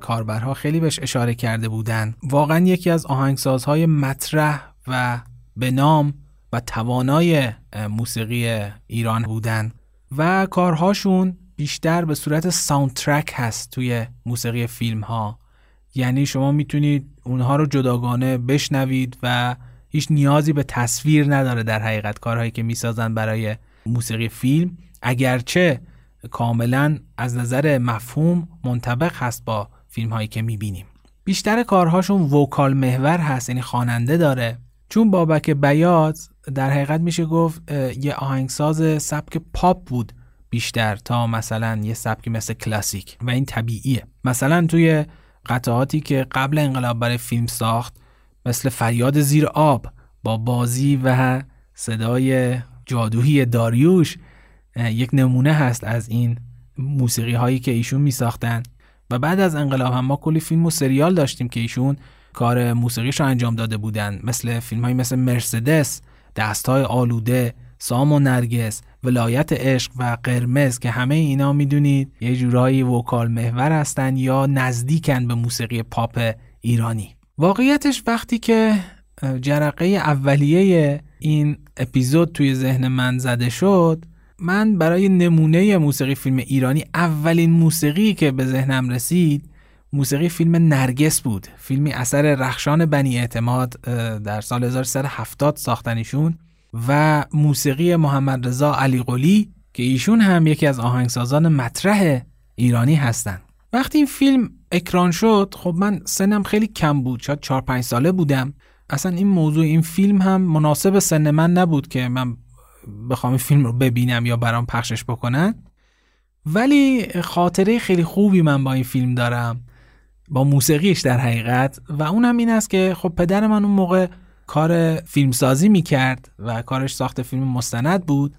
کاربرها خیلی بهش اشاره کرده بودن. واقعا یکی از آهنگسازهای مطرح و به نام و توانای موسیقی ایران بودن. و کارهاشون بیشتر به صورت ساوندترک هست توی موسیقی فیلم ها یعنی شما می‌تونید اونها رو جداگانه بشنوید و هیچ نیازی به تصویر نداره در حقیقت کارهایی که می‌سازن برای موسیقی فیلم. اگرچه کاملا از نظر مفهوم منطبق هست با فیلم هایی که می‌بینیم. بیشتر کارهاشون وکال محور هست یعنی خواننده داره. چون بابک بیات در حقیقت میشه گفت یه آهنگساز سبک پاپ بود بیشتر تا مثلا یه سبک مثل کلاسیک و این طبیعیه. مثلا توی قطعاتی که قبل انقلاب برای فیلم ساخت مثل فریاد زیر آب با بازی و صدای جادویی داریوش یک نمونه هست از این موسیقی هایی که ایشون می ساختن و بعد از انقلاب هم ما کلی فیلم و سریال داشتیم که ایشون کار موسیقیش رو انجام داده بودن. مثل فیلم های مثل مرسدس دست های آلوده سام و نرگس ولایت عشق و قرمز که همه اینا می‌دونید یه جورایی وکال محور هستن یا نزدیکن به موسیقی پاپ ایرانی. واقعیتش وقتی که جرقه اولیه این اپیزود توی ذهن من زده شد من برای نمونه موسیقی فیلم ایرانی اولین موسیقی که به ذهنم رسید موسیقی فیلم نرگس بود. فیلمی اثر رخشان بنی اعتماد در سال 1370 ساختنیشون و موسیقی محمد رضا علی قلی که ایشون هم یکی از آهنگسازان مطرح ایرانی هستند وقتی این فیلم اکران شد خب من سنم خیلی کم بود شاید 4 5 ساله بودم. اصلا این موضوع این فیلم هم مناسب سن من نبود که من بخوام فیلم رو ببینم یا برام پخشش بکنن. ولی خاطره خیلی خوبی من با این فیلم دارم. با موسیقیش در حقیقت. و اونم این است که خب پدر من اون موقع کار فیلمسازی می‌کرد و کارش ساخت فیلم مستند بود.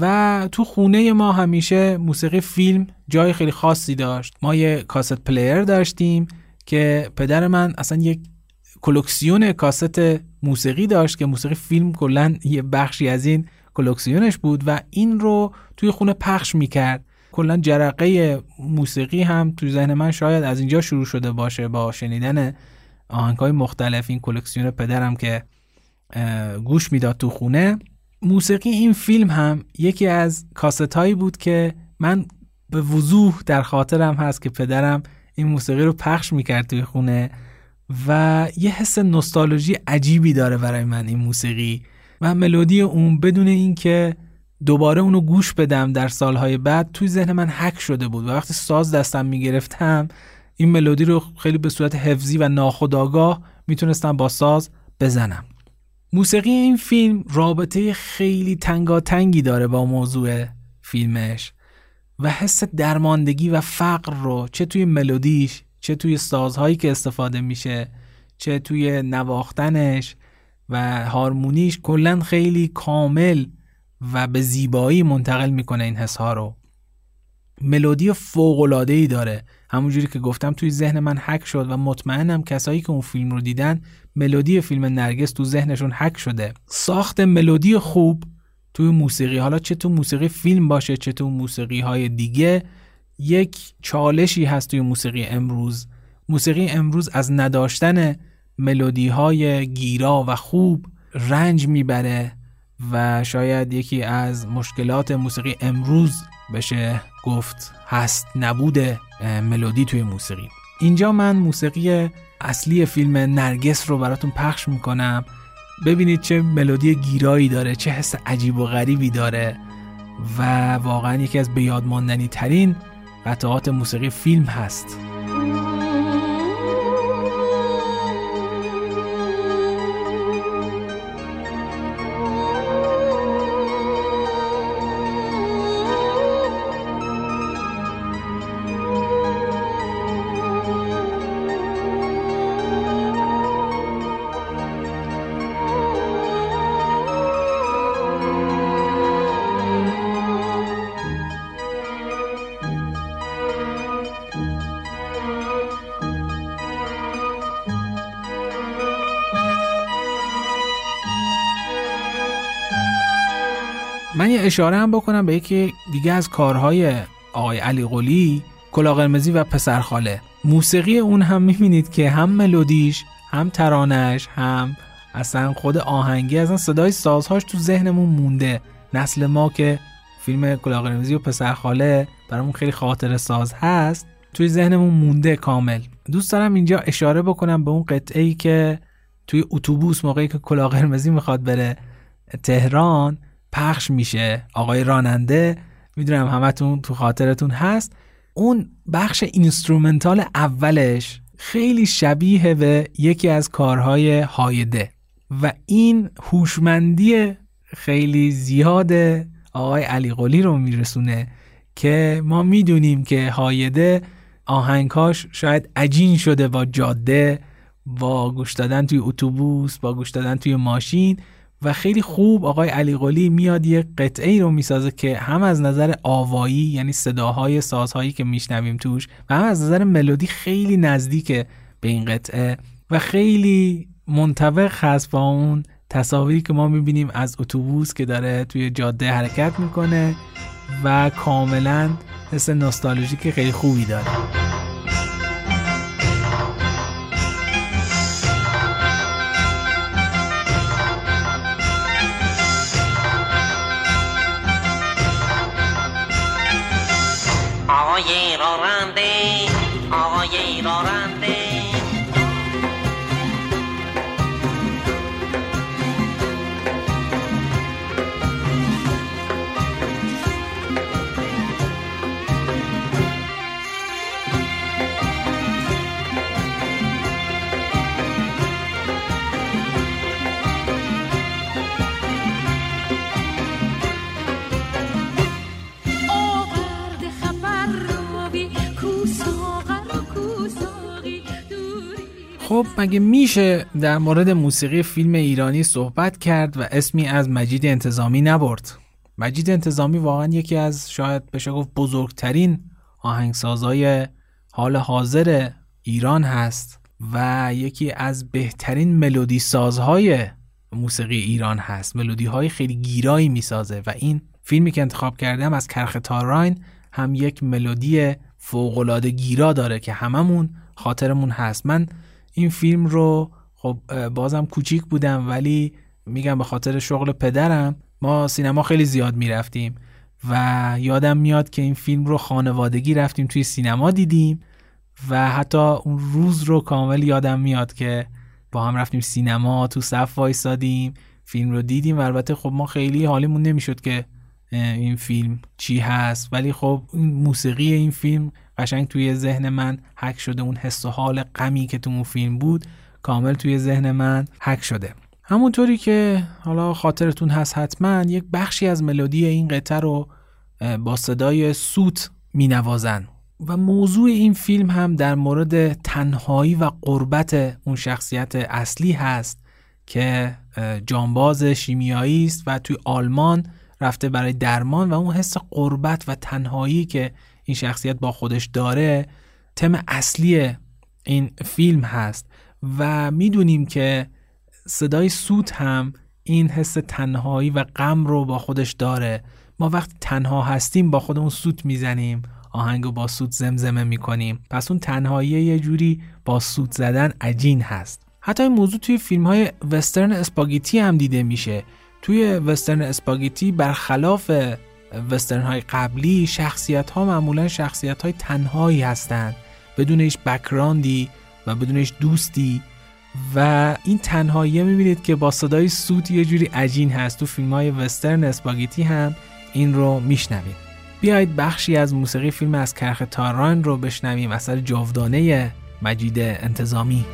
و تو خونه ما همیشه موسیقی فیلم جای خیلی خاصی داشت. ما یه cassette player داشتیم که پدر من اصلا یک کلکسیون کاست موسیقی داشت که موسیقی فیلم کلا یه بخشی از این کلکسیونش بود و این رو توی خونه پخش می‌کرد. کلا جرقه موسیقی هم توی ذهن من شاید از اینجا شروع شده باشه با شنیدن آهنگ های مختلف. این کلکسیون پدرم که گوش می‌داد تو خونه. موسیقی این فیلم هم یکی از کاست هایی بود که من به وضوح در خاطرم هست که پدرم این موسیقی رو پخش می‌کرد توی خونه و یه حس نوستالژی عجیبی داره برای من این موسیقی. و ملودی اون بدون اینکه دوباره اونو گوش بدم در سالهای بعد توی ذهن من حک شده بود و وقتی ساز دستم می‌گرفتم این ملودی رو خیلی به صورت حفظی و ناخودآگاه می‌تونستم با ساز بزنم. موسیقی این فیلم رابطه خیلی تنگاتنگی داره با موضوع فیلمش و حس درماندگی و فقر رو چه توی ملودیش چه توی سازهایی که استفاده میشه چه توی نواختنش و هارمونیش کلا خیلی کامل و به زیبایی منتقل می‌کنه این حس ها رو. ملودی فوق العاده ای داره. همونجوری که گفتم توی ذهن من حک شد و مطمئنم کسایی که اون فیلم رو دیدن ملودی فیلم نرگس تو ذهنشون حک شده. ساخت ملودی خوب توی موسیقی. حالا چه تو موسیقی فیلم باشه چه تو موسیقی های دیگه یک چالشی هست توی موسیقی امروز. موسیقی امروز از نداشتن ملودی های گیرا و خوب رنج می‌بره و شاید یکی از مشکلات موسیقی امروز بشه گفت هست نبود ملودی توی موسیقی. اینجا من موسیقی اصلی فیلم نرگس رو براتون پخش می‌کنم. ببینید چه ملودی گیرایی داره چه حس عجیب و غریبی داره و واقعا یکی از بیادماندنی ترین قطعات موسیقی فیلم هست. اشاره هم بکنم به یکی دیگه از کارهای آقای علی قلی کلا قرمزی و پسرخاله موسیقی اون هم می‌بینید که هم ملودیش هم ترانش هم اصلا خود آهنگی اصلا صدای سازهاش تو ذهنمون مونده. نسل ما که فیلم کلا قرمزی و پسرخاله برامون خیلی خاطر ساز هست توی ذهنمون مونده کامل. دوست دارم اینجا اشاره بکنم به اون قطعه ای که توی اتوبوس موقعی که کلا قرمزی می‌خواد بره تهران پخش میشه. آقای راننده می‌دونم همتون تو خاطرتون هست. اون بخش instrumental اولش خیلی شبیه به یکی از کارهای هایده و این هوشمندی خیلی زیاد آقای علی قلی رو میرسونه که ما می‌دونیم که هایده آهنگاش شاید عجین شده با جاده با گوش دادن توی اتوبوس با گوش دادن توی ماشین. و خیلی خوب آقای علی قلی میاد یه قطعه ای رو می‌سازه که هم از نظر آوایی یعنی صداهای سازهایی که میشنویم توش و هم از نظر ملودی خیلی نزدیکه به این قطعه و خیلی منطبق هست با اون تصاویری که ما می‌بینیم از اتوبوس که داره توی جاده حرکت می‌کنه و کاملا حس نوستالژیک خیلی خوبی داره. آقای راننده آقای خب مگه میشه در مورد موسیقی فیلم ایرانی صحبت کرد و اسمی از مجید انتظامی نبرد؟ مجید انتظامی واقعا یکی از شاید بشه گفت بزرگترین آهنگسازای حال حاضر ایران هست و یکی از بهترین ملودی سازهای موسیقی ایران هست. ملودی های خیلی گیرایی می‌سازه و این فیلمی که انتخاب کردم از کرخ تاراین هم یک ملودی فوقالعاده گیرا داره که هممون خاطرمون هست. من این فیلم رو خب بازم کوچیک بودم ولی میگم به خاطر شغل پدرم ما سینما خیلی زیاد می‌رفتیم و یادم میاد که این فیلم رو خانوادگی رفتیم توی سینما دیدیم و حتی اون روز رو کامل یادم میاد که با هم رفتیم سینما تو صف وایسادیم فیلم رو دیدیم. و البته خب ما خیلی حالیمون نمی‌شد که این فیلم چی هست. ولی خب این موسیقی این فیلم قشنگ توی ذهن من حک شده. اون حس و حال غمی که تو اون فیلم بود کامل توی ذهن من حک شده. همونطوری که حالا خاطرتون هست حتما یک بخشی از ملودی این قطعه رو با صدای سوت می نوازن و موضوع این فیلم هم در مورد تنهایی و قربت اون شخصیت اصلی هست که جانباز شیمیایی است و توی آلمان رفته برای درمان و اون حس قربت و تنهایی که این شخصیت با خودش داره تم اصلی این فیلم هست. و می‌دونیم که صدای سوت هم این حس تنهایی و غم رو با خودش داره. ما وقتی تنها هستیم با خودمون سوت می‌زنیم. آهنگ با سوت زمزمه می‌کنیم. پس اون تنهایی یه جوری با سوت زدن عجین هست. حتی این موضوع توی فیلم های وسترن اسپاگیتی هم دیده میشه. توی وسترن اسپاگیتی برخلاف وسترن های قبلی شخصیت ها معمولا شخصیت های تنهایی هستند. بدون هیچ بکراندی و بدون هیچ دوستی. و این تنهایی می‌بینید که با صدای سوت یه جوری عجین هست. تو فیلم های وسترن اسپاگیتی هم این رو میشنویم بیایید بخشی از موسیقی فیلم از کرخ تاران رو بشنویم. اثر جاودانه مجید انتظامی.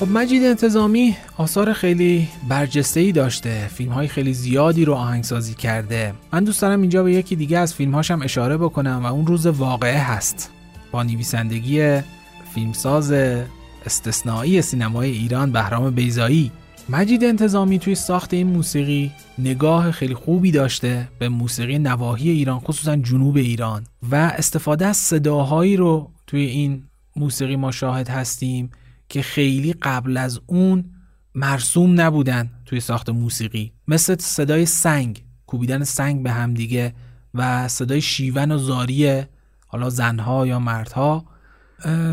خب مجید انتظامی آثار خیلی برجسته ای داشته. فیلم های خیلی زیادی رو آهنگسازی کرده. من دوست دارم اینجا به یکی دیگه از فیلم هاشم اشاره بکنم و اون روز واقعه هست. با نویسندگی فیلمساز استثنایی سینمای ایران بهرام بیزایی مجید انتظامی توی ساخت این موسیقی نگاه خیلی خوبی داشته به موسیقی نواحی ایران خصوصا جنوب ایران. و استفاده از صداهایی رو توی این موسیقی ما شاهد هستیم. که خیلی قبل از اون مرسوم نبودن توی ساخت موسیقی. مثل صدای سنگ کوبیدن سنگ به هم دیگه و صدای شیون و زاری حالا زنها یا مردها.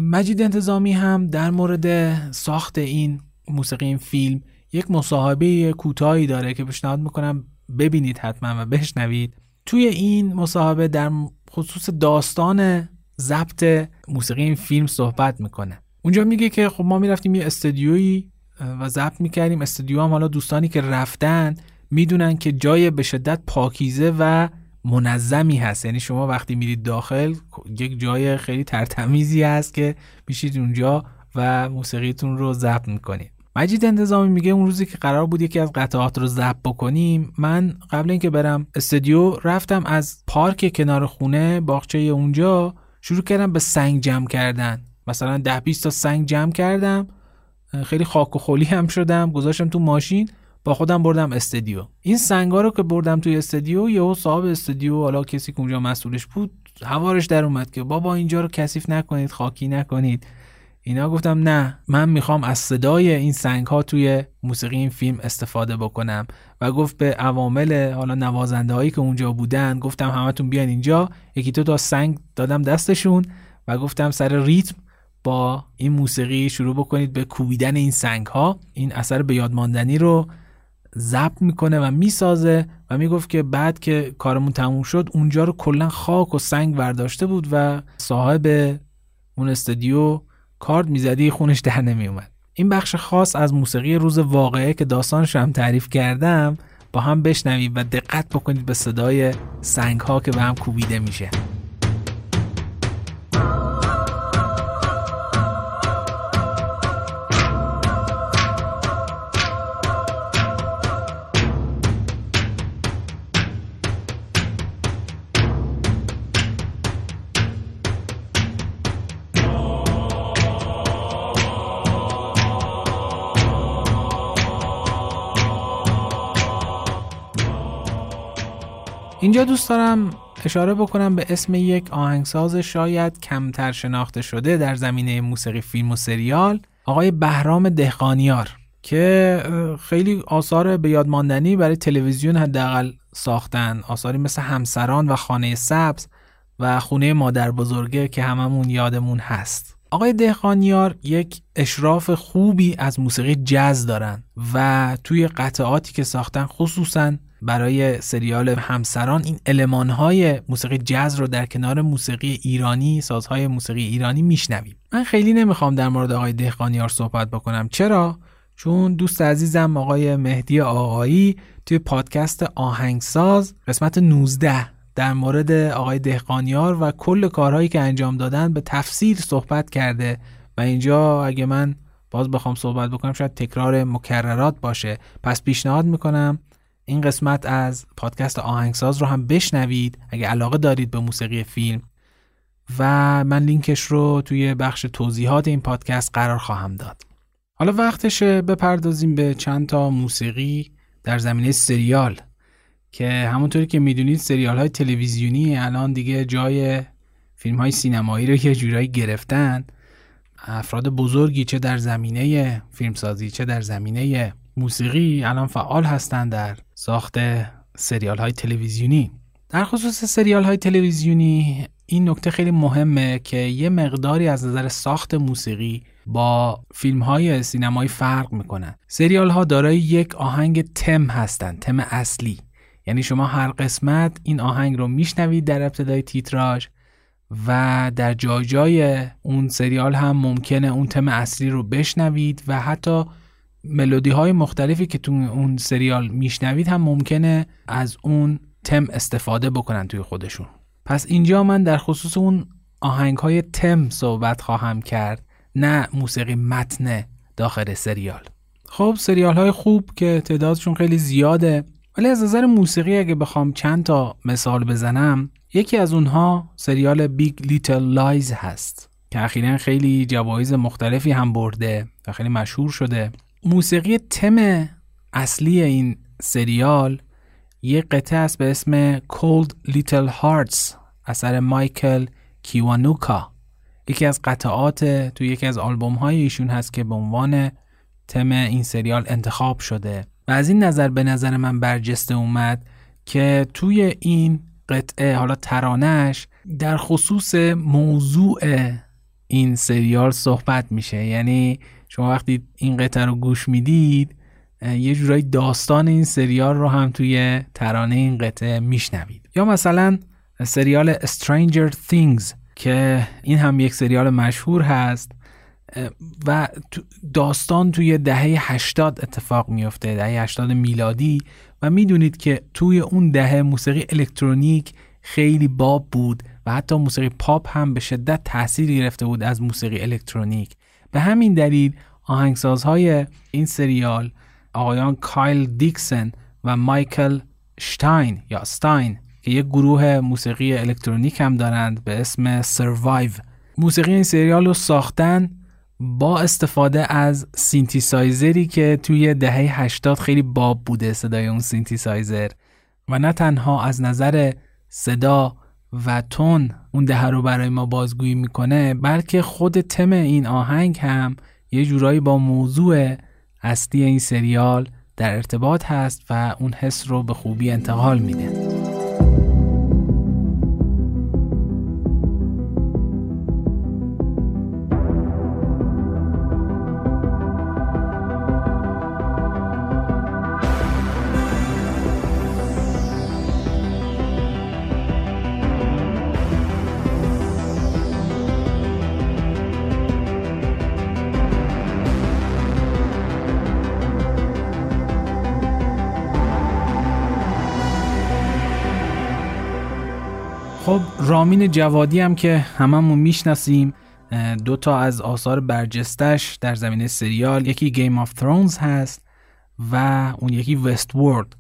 مجید انتظامی هم در مورد ساخت این موسیقی این فیلم یک مصاحبه کوتاهی داره که پیشنهاد می‌کنم ببینید حتما و بشنوید. توی این مصاحبه در خصوص داستان ضبط موسیقی این فیلم صحبت می‌کنه. اونجا میگه که خب ما می‌رفتیم یه استدیویی و ضبط می‌کردیم. استدیو هم حالا دوستانی که رفتن می‌دونن که جای به شدت پاکیزه و منظمی هست. یعنی شما وقتی میرید داخل یک جای خیلی ترتمیزی هست که میشید اونجا و موسیقیتون رو ضبط می‌کنید. مجید انتظامی میگه اون روزی که قرار بود یکی از قطعات رو ضبط بکنیم من قبل اینکه برم استودیو رفتم از پارک کنار خونه باغچه اونجا شروع کردم به سنگ جمع کردن. مثلا ده 20 تا سنگ جمع کردم خیلی خاک و خلی هم شدم گذاشتم تو ماشین با خودم بردم استودیو این سنگا رو که بردم توی استودیو یهو صاحب استودیو حالا کسی که اونجا مسئولش بود هوارش در اومد که بابا اینجا رو کثیف نکنید خاکی نکنید. اینا گفتم نه من می‌خوام از صدای این سنگ ها توی موسیقی این فیلم استفاده بکنم. و گفت به عوامل حالا نوازنده هایی که اونجا بودن گفتم همتون بیان اینجا یکی تو تا سنگ دادم دستشون و گفتم سر ریتم با این موسیقی شروع بکنید به کوبیدن این سنگ ها این اثر به یاد ماندنی رو ضبط می‌کنه و می‌سازه و می‌گفت که بعد که کارمون تموم شد اونجا رو کلا خاک و سنگ برداشته بود و صاحب اون استودیو کارد می‌زدی خونش در نمیومد این بخش خاص از موسیقی روز واقعه که داستانش رو هم تعریف کردم با هم بشنوید و دقت بکنید به صدای سنگ ها که به هم کوبیده میشه. اینجا دوست دارم اشاره بکنم به اسم یک آهنگساز شاید کمتر شناخته شده در زمینه موسیقی فیلم و سریال آقای بهرام دهقانیار که خیلی آثار به یاد ماندنی برای تلویزیون حداقل ساختن. آثاری مثل همسران و خانه سبز و خونه مادر بزرگه که هممون یادمون هست. آقای دهقانیار یک اشراف خوبی از موسیقی جز دارن و توی قطعاتی که ساختن خصوصا برای سریال همسران این المانهای موسیقی جز رو در کنار موسیقی ایرانی سازهای موسیقی ایرانی میشنویم. من خیلی نمی‌خوام در مورد آقای دهقانیار صحبت بکنم. چرا؟ چون دوست عزیزم آقای مهدی آقایی توی پادکست آهنگساز قسمت 19 در مورد آقای دهقانیار و کل کارهایی که انجام دادن به تفصیل صحبت کرده و اینجا اگه من باز بخوام صحبت بکنم شاید تکرار مکررات باشه. پس پیشنهاد می‌کنم این قسمت از پادکست آهنگساز رو هم بشنوید اگه علاقه دارید به موسیقی فیلم. و من لینکش رو توی بخش توضیحات این پادکست قرار خواهم داد. حالا وقتشه بپردازیم به چند تا موسیقی در زمینه سریال که همونطوری که می‌دونید سریال های تلویزیونی الان دیگه جای فیلم های سینمایی رو یه جورایی گرفتن. افراد بزرگی چه در زمینه فیلمسازی چه در زمینه موسیقی الان فعال هستند در ساخت سریال های تلویزیونی. در خصوص سریال های تلویزیونی این نکته خیلی مهمه که یه مقداری از نظر ساخت موسیقی با فیلم های سینمایی فرق می‌کنن سریال ها دارای یک آهنگ تم هستند تم اصلی. یعنی شما هر قسمت این آهنگ رو میشنوید در ابتدای تیتراژ و در جای جای اون سریال هم ممکنه اون تم اصلی رو بشنوید و حتی ملودی های مختلفی که تو اون سریال میشنوید هم ممکنه از اون تم استفاده بکنن توی خودشون. پس اینجا من در خصوص اون آهنگ های تم صحبت خواهم کرد نه موسیقی متن داخل سریال. خب سریال های خوب که تعدادشون خیلی زیاده ولی از نظر موسیقی اگه بخوام چند تا مثال بزنم یکی از اونها سریال Big Little Lies هست که اخیرا خیلی جوایز مختلفی هم برده و خیلی مشهور شده. موسیقی تم اصلی این سریال یه قطعه است به اسم Cold Little Hearts اثر مایکل کیوانوکا. یکی از قطعات تو یکی از آلبوم های ایشون هست که به عنوان تم این سریال انتخاب شده. و از این نظر به نظر من برجسته اومد که توی این قطعه حالا ترانش در خصوص موضوع این سریال صحبت میشه. یعنی شما وقتی این قطعه رو گوش می‌دید یه جورایی داستان این سریال رو هم توی ترانه این قطعه میشنوید. یا مثلا سریال Stranger Things که این هم یک سریال مشهور هست و داستان توی دهه 80 اتفاق میفته دهه 80 میلادی و می‌دونید که توی اون دهه موسیقی الکترونیک خیلی باب بود و حتی موسیقی پاپ هم به شدت تاثیر گرفته بود از موسیقی الکترونیک. به همین دلیل آهنگسازهای این سریال آقایان کایل دیکسن و مایکل شتاین یا ستاین که یک گروه موسیقی الکترونیک هم دارند به اسم Survive. موسیقی این سریال رو ساختن با استفاده از سینتیسایزری که توی دهه 80 خیلی باب بوده صدای اون سینتیسایزر و نه تنها از نظر صدا و تون اون دهه رو برای ما بازگویی می‌کنه بلکه خود تم این آهنگ هم یه جورایی با موضوع اصلی این سریال در ارتباط هست و اون حس رو به خوبی انتقال میده. رامین جوادی هم که هممون می‌شناسیم دو تا از آثار برجستش در زمینه سریال یکی Game of Thrones هست و اون یکی Westworld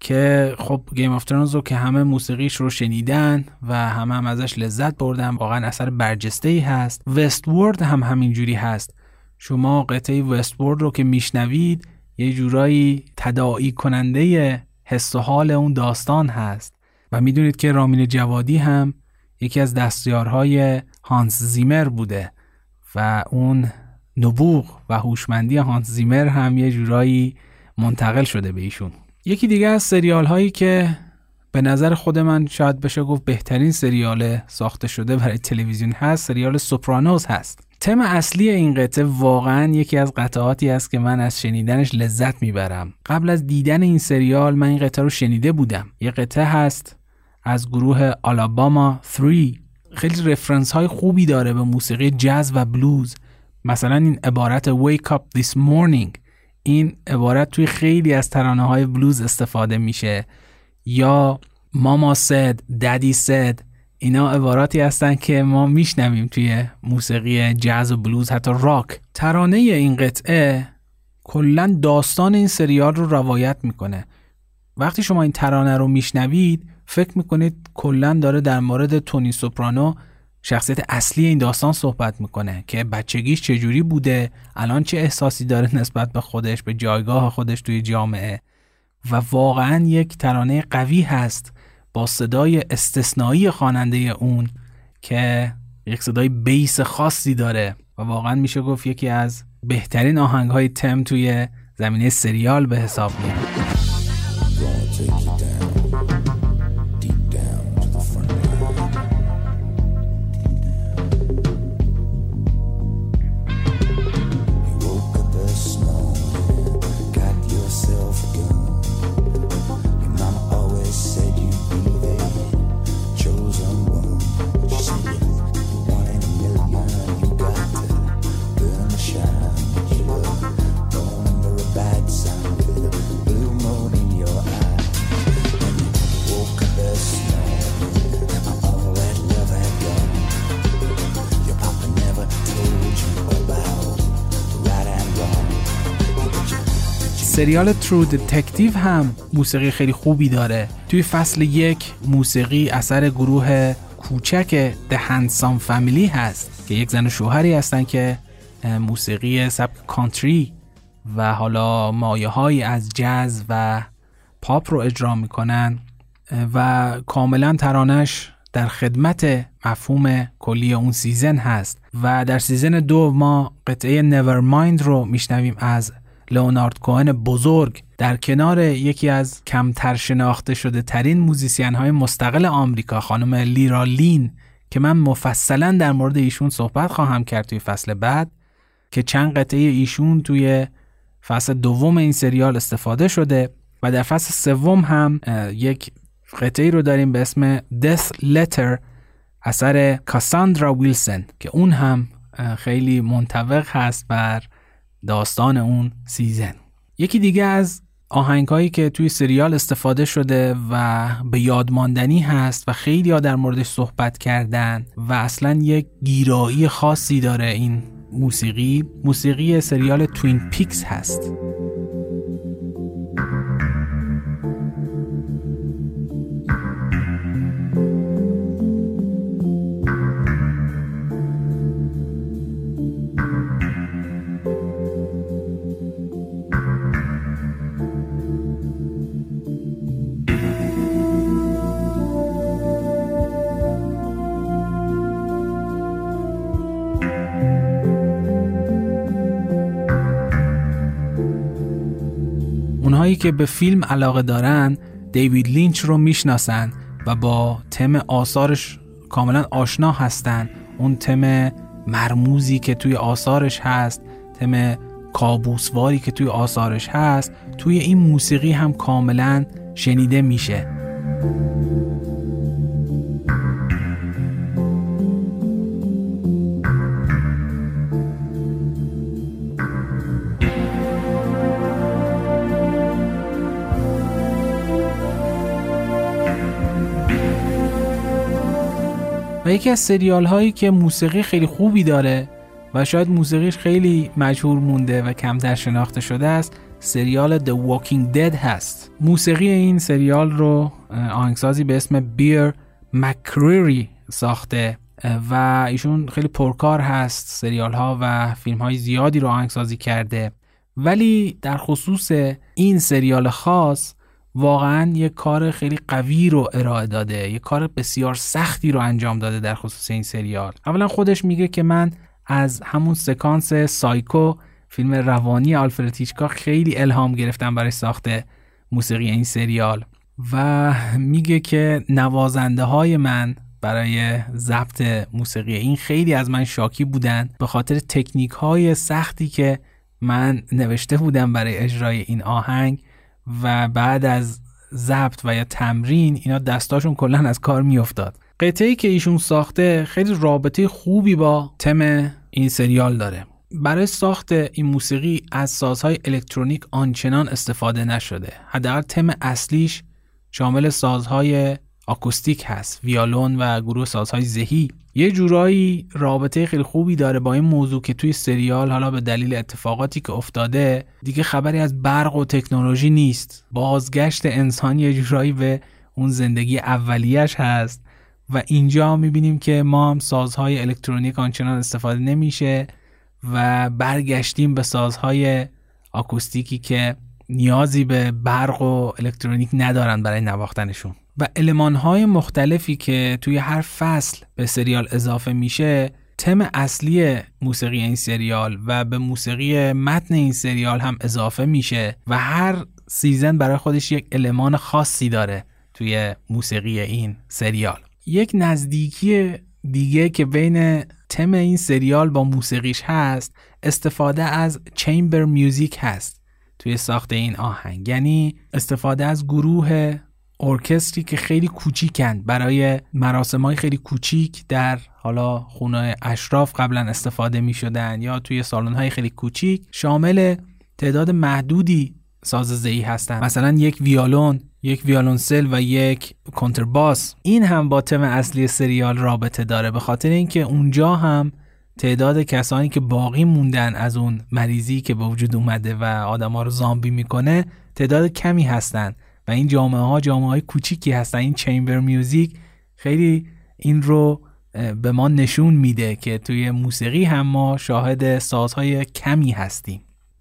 که خب Game of Thrones رو که همه موسیقیش رو شنیدن و همه هم ازش لذت بردن واقعا اثر برجسته ای هست. Westworld هم همینجوری هست. شما قطعه Westworld رو که میشنوید یه جورایی تداعی کننده حس و حال اون داستان هست. و می‌دونید که رامین جوادی هم یکی از دستیارهای هانس زیمر بوده و اون نبوغ و هوشمندی هانس زیمر هم یه جورایی منتقل شده به ایشون. یکی دیگه از سریال هایی که به نظر خود من شاید بشه گفت بهترین سریال ساخته شده برای تلویزیون هست سریال سوپرانوز هست. تم اصلی این قطعه واقعا یکی از قطعاتی است که من از شنیدنش لذت می‌برم. قبل از دیدن این سریال من این قطعه رو شنیده بودم. یه قطعه هست از گروه آلاباما 3 خیلی رفرنس های خوبی داره به موسیقی جاز و بلوز. مثلا این عبارت wake up this morning. این عبارت توی خیلی از ترانه های بلوز استفاده میشه. یا ماما said daddy said. اینا عباراتی هستن که ما میشنویم توی موسیقی جاز و بلوز حتی راک. ترانه این قطعه کلا داستان این سریال رو روایت می‌کنه. وقتی شما این ترانه رو میشنوید فکر می‌کنید کلا داره در مورد تونی سوپرانو شخصیت اصلی این داستان صحبت می‌کنه که بچگیش چجوری بوده؟ الان چه احساسی داره نسبت به خودش به جایگاه خودش توی جامعه؟ و واقعا یک ترانه قوی هست با صدای استثنایی خواننده اون که یک صدای بیس خاصی داره و واقعا میشه گفت یکی از بهترین آهنگ های تم توی زمینه سریال به حساب میاد. Thank you. سریال True Detective هم موسیقی خیلی خوبی داره. توی فصل یک موسیقی اثر گروه کوچک The Handsome Family هست که یک زن و شوهری هستن که موسیقی سبک کانتری و حالا مایه های از جاز و پاپ رو اجرا می‌کنن. و کاملا ترانش در خدمت مفهوم کلی اون season هست. و در season دو ما قطعه Nevermind رو میشنویم از لئونارد کوهن بزرگ در کنار یکی از کمتر شناخته شده ترین موزیسین های مستقل آمریکا خانم لیرا لین که من مفصلا در مورد ایشون صحبت خواهم کرد توی فصل بعد که چند قطعه ایشون توی فصل دوم این سریال استفاده شده و در فصل سوم هم یک قطعه رو داریم به اسم Death Letter اثر کاساندرا ویلسن که اون هم خیلی منطبق هست بر داستان اون season. یکی دیگه از آهنگ هایی که توی سریال استفاده شده و به یاد ماندنی هست و خیلی در موردش صحبت کردن و اصلا یک گیرایی خاصی داره این موسیقی موسیقی سریال Twin Peaks هست. اونهایی که به فیلم علاقه دارن دیوید لینچ رو می‌شناسن و با تم آثارش کاملا آشنا هستن. اون تم مرموزی که توی آثارش هست تم کابوسواری که توی آثارش هست توی این موسیقی هم کاملا شنیده میشه. یکی از سریال هایی که موسیقی خیلی خوبی داره و شاید موسیقیش خیلی مجهور مونده و کمتر شناخته شده است سریال The Walking Dead هست. موسیقی این سریال رو آهنگسازی به اسم بیر مکریری ساخته و ایشون خیلی پرکار هست سریال ها و فیلم های زیادی رو آهنگسازی کرده. ولی در خصوص این سریال خاص واقعا یک کار خیلی قوی رو ارائه داده یک کار بسیار سختی رو انجام داده در خصوص این سریال. اولا خودش میگه که من از همون سکانس سایکو فیلم روانی آلفرد هیچکاک خیلی الهام گرفتم برای ساخت موسیقی این سریال. و میگه که نوازنده های من برای ضبط موسیقی این خیلی از من شاکی بودن به خاطر تکنیک های سختی که من نوشته بودم برای اجرای این آهنگ. و بعد از ضبط و یا تمرین اینا دستاشون کلا از کار میافتاد. قطعه که ایشون ساخته خیلی رابطه خوبی با تم این سریال داره. برای ساخت این موسیقی از سازهای الکترونیک آنچنان استفاده نشده. حداقل تم اصلیش شامل سازهای آکوستیک هست ویالون و گروه سازهای ذهی یه جورایی رابطه خیلی خوبی داره با این موضوع که توی سریال حالا به دلیل اتفاقاتی که افتاده دیگه خبری از برق و تکنولوژی نیست. بازگشت انسان یه جورایی به اون زندگی اولیش هست و اینجا می‌بینیم که ما هم سازهای الکترونیک آنچنان استفاده نمیشه و برگشتیم به سازهای آکوستیکی که نیازی به برق و الکترونیک ندارن برای نواختنشون. و المانهای مختلفی که توی هر فصل به سریال اضافه میشه تم اصلی موسیقی این سریال و به موسیقی متن این سریال هم اضافه میشه و هر سیزن برای خودش یک المان خاصی داره توی موسیقی این سریال. یک نزدیکی دیگه که بین تم این سریال با موسیقیش هست استفاده از چیمبر میوزیک هست توی ساخت این آهنگ. یعنی استفاده از گروه ارکستری که خیلی کوچیکن برای مراسم های خیلی کوچیک در حالا خونه اشراف قبلا استفاده می شدن یا توی سالن های خیلی کوچیک شامل تعداد محدودی ساز زهی هستن مثلا یک ویالون یک ویالونسل و یک کنترباس. این هم با تم اصلی سریال رابطه داره. به خاطر اینکه اونجا هم تعداد کسانی که باقی موندن از اون مریضی که به وجود اومده و آدما رو زامبی می‌کنه تعداد کمی هستن. و این جامعه ها جامعه های کوچیکی هستن. این چیمبر میوزیک خیلی این رو به ما نشون میده که توی موسیقی هم ما شاهد سازهای کمی هستیم.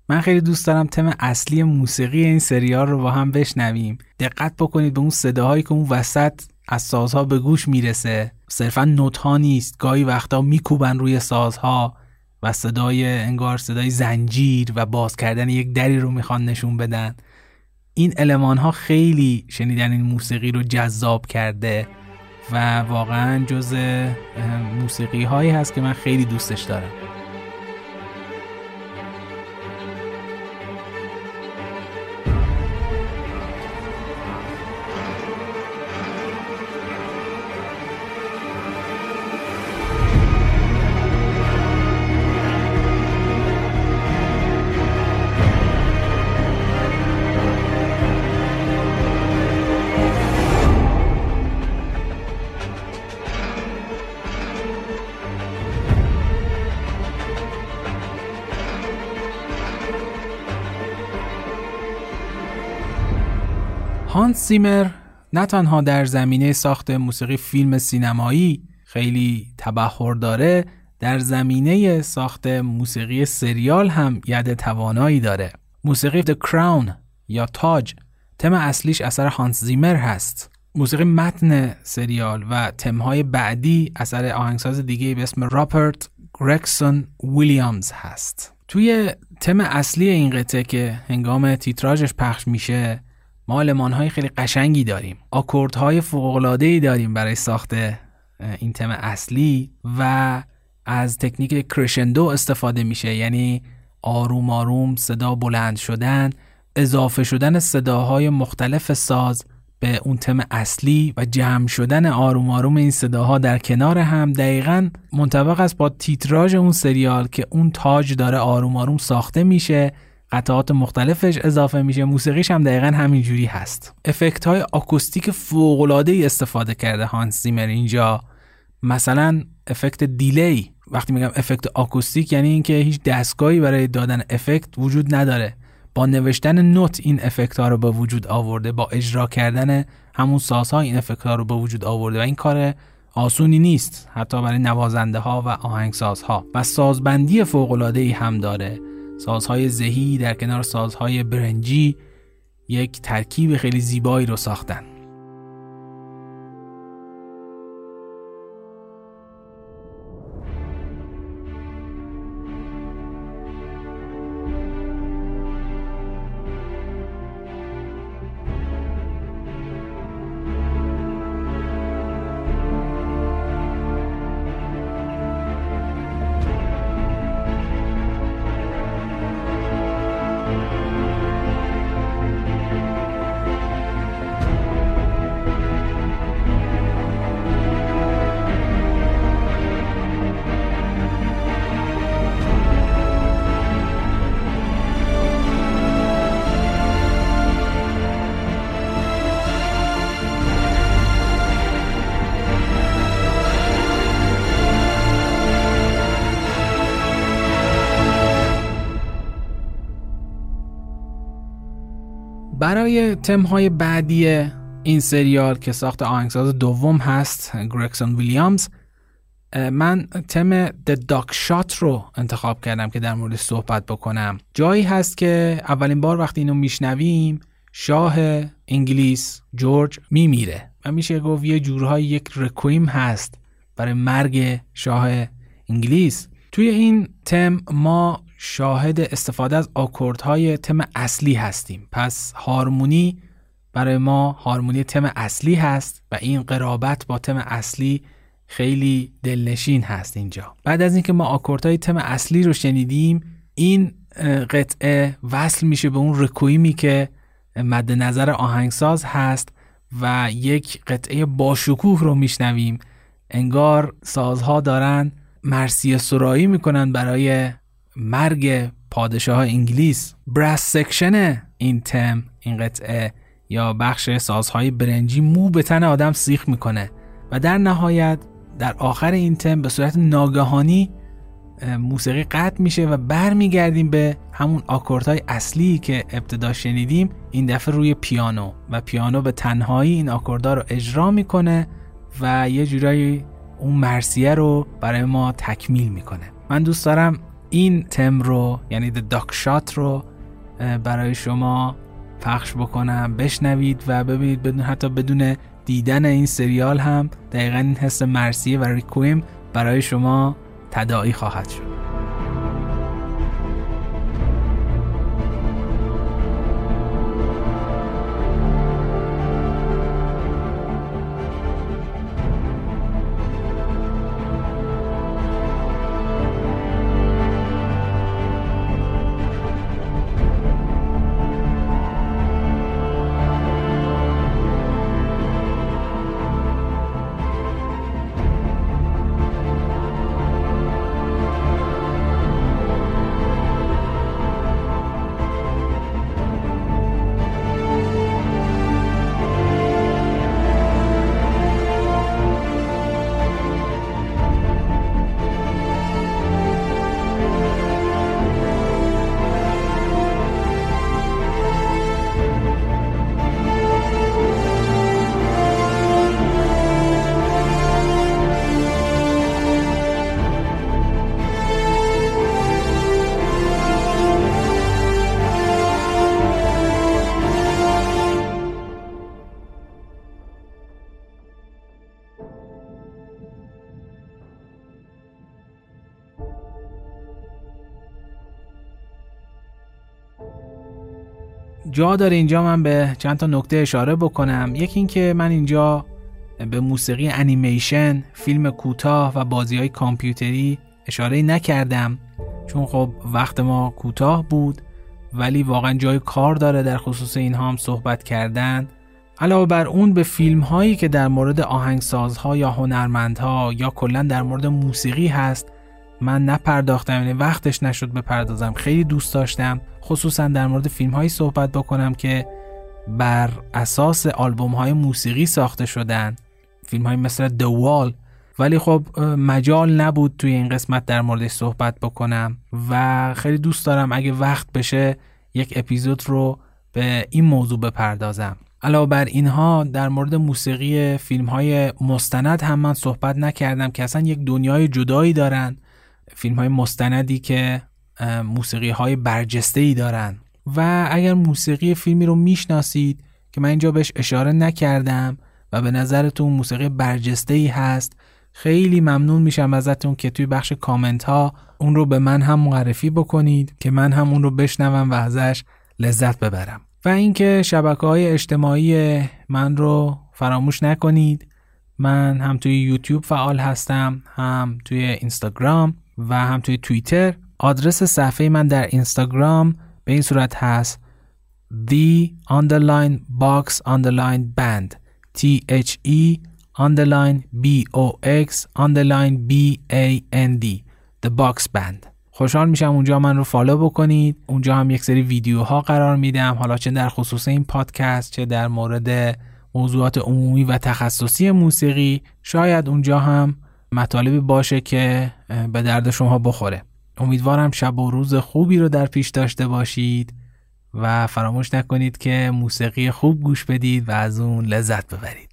من خیلی دوست دارم تم اصلی موسیقی این سریال رو با هم بشنویم. دقت بکنید به اون صداهایی که اون وسط از سازها به گوش می‌رسه. صرفا نوت ها نیست. گاهی وقتا میکوبن روی سازها و صدای انگار صدای زنجیر و باز کردن یک دری رو می‌خوان نشون بدن. این علمان ها خیلی شنیدن این موسیقی رو جذاب کرده و واقعا جز موسیقی هایی هست که من خیلی دوستش دارم. هانس زیمر نه تنها در زمینه ساخت موسیقی فیلم سینمایی خیلی تبحر داره در زمینه ساخت موسیقی سریال هم ید توانایی داره. موسیقی The Crown یا تاج تم اصلیش اثر هانس زیمر هست. موسیقی متن سریال و تمهای بعدی اثر آهنگساز دیگه به اسم راپرت گرکسون ویلیامز هست. توی تم اصلی این قطعه که هنگام تیتراژش پخش میشه ما های خیلی قشنگی داریم. آکوردهای فوق‌العاده‌ای داریم برای ساخت این تم اصلی و از تکنیک کرشندو استفاده میشه. یعنی آروم آروم صدا بلند شدن اضافه شدن صداهای مختلف ساز به اون تم اصلی و جمع شدن آروم آروم این صداها در کنار هم دقیقا منطبق است با تیتراژ اون سریال که اون تاج داره آروم آروم ساخته میشه. قطعات مختلفش اضافه میشه. موسیقیش هم دقیقا همینجوری هست. افکت های آکوستیک فوق العاده استفاده کرده هانس زیمر اینجا. مثلا افکت دیلی. وقتی میگم افکت آکوستیک یعنی اینکه هیچ دستگاهی برای دادن افکت وجود نداره. با نوشتن نوت این افکت ها رو به وجود آورده. با اجرا کردن همون سازها این افکت ها رو به وجود آورده. و این کار آسونی نیست. حتی برای نوازنده ها و آهنگسازها. و سازبندی فوق العاده ای هم داره. سازهای ذهی در کنار سازهای برنجی یک ترکیب خیلی زیبایی رو ساختن. برای تمهای بعدی این سریال که ساخت آهنگساز دوم هست گرکسون ویلیامز من تم The Duck Shot رو انتخاب کردم که در مورد صحبت بکنم. جایی هست که اولین بار وقتی اینو میشنویم شاه انگلیس جورج میمیره و میشه گفت یه جورهای یک رکویم هست برای مرگ شاه انگلیس. توی این تم ما شاهد استفاده از آکوردهای تم اصلی هستیم. پس هارمونی برای ما هارمونی تم اصلی هست و این قرابت با تم اصلی خیلی دلنشین هست اینجا. بعد از اینکه ما آکوردهای تم اصلی رو شنیدیم این قطعه وصل میشه به اون رکویمی که مد نظر آهنگساز هست و یک قطعه باشکوه رو میشنویم. انگار سازها دارن مرثیه سرایی می‌کنن برای مرگ پادشاه انگلیس. brass section این تم این قطعه یا بخش سازهای برنجی مو به تن آدم سیخ می‌کنه و در نهایت در آخر این تم به صورت ناگهانی موسیقی قطع میشه و برمیگردیم به همون آکوردهای اصلی که ابتدا شنیدیم این دفعه روی پیانو و پیانو به تنهایی این آکوردها رو اجرا می‌کنه و یه جورایی اون مرسیه رو برای ما تکمیل می‌کنه. من دوست دارم این تم رو یعنی The Duck Shot رو برای شما پخش بکنم. بشنوید و ببینید بدون حتی بدون دیدن این سریال هم دقیقا این حس مرسیه و ریکویم برای شما تداعی خواهد شد. جا داره اینجا من به چند تا نکته اشاره بکنم. یکی اینکه من اینجا به موسیقی انیمیشن، فیلم کوتاه و بازی های کامپیوتری اشاره نکردم. چون خب وقت ما کوتاه بود ولی واقعا جای کار داره در خصوص اینها هم صحبت کردن. علاوه بر اون به فیلم هایی که در مورد آهنگسازها یا هنرمندها یا کلا در مورد موسیقی هست من نپرداختم یعنی وقتش نشد بپردازم. خیلی دوست داشتم خصوصا در مورد فیلم هایی صحبت بکنم که بر اساس آلبوم های موسیقی ساخته شدن. فیلم های مثل Wall. ولی خب مجال نبود توی این قسمت در موردش صحبت بکنم و خیلی دوست دارم اگه وقت بشه یک اپیزود رو به این موضوع بپردازم. علاوه بر اینها در مورد موسیقی فیلم های مستند هم من صحبت نکردم که اصلا یک دنیای جدایی دارن. فیلم های مستندی که موسیقی های برجسته ای دارن. و اگر موسیقی فیلمی رو می‌شناسید که من اینجا بهش اشاره نکردم و به نظرتون موسیقی برجسته ای هست خیلی ممنون میشم ازتون که توی بخش کامنت ها اون رو به من هم معرفی بکنید که من هم اون رو بشنوم و ازش لذت ببرم. و اینکه شبکه های اجتماعی من رو فراموش نکنید من هم توی یوتیوب فعال هستم هم توی اینستاگرام و هم توی توییتر آدرس صفحه من در اینستاگرام به این صورت هست. The underline box underline band. T h e underline b o x underline b a n d. The box band. خوشحال میشم اونجا من رو فالو بکنید. اونجا هم یک سری ویدیوها قرار میدم. حالا چه در خصوص این پادکست چه در مورد موضوعات عمومی و تخصصی موسیقی. شاید اونجا هم مطالبی باشه که به درد شما بخوره. امیدوارم شب و روز خوبی رو در پیش داشته باشید و فراموش نکنید که موسیقی خوب گوش بدید و از اون لذت ببرید.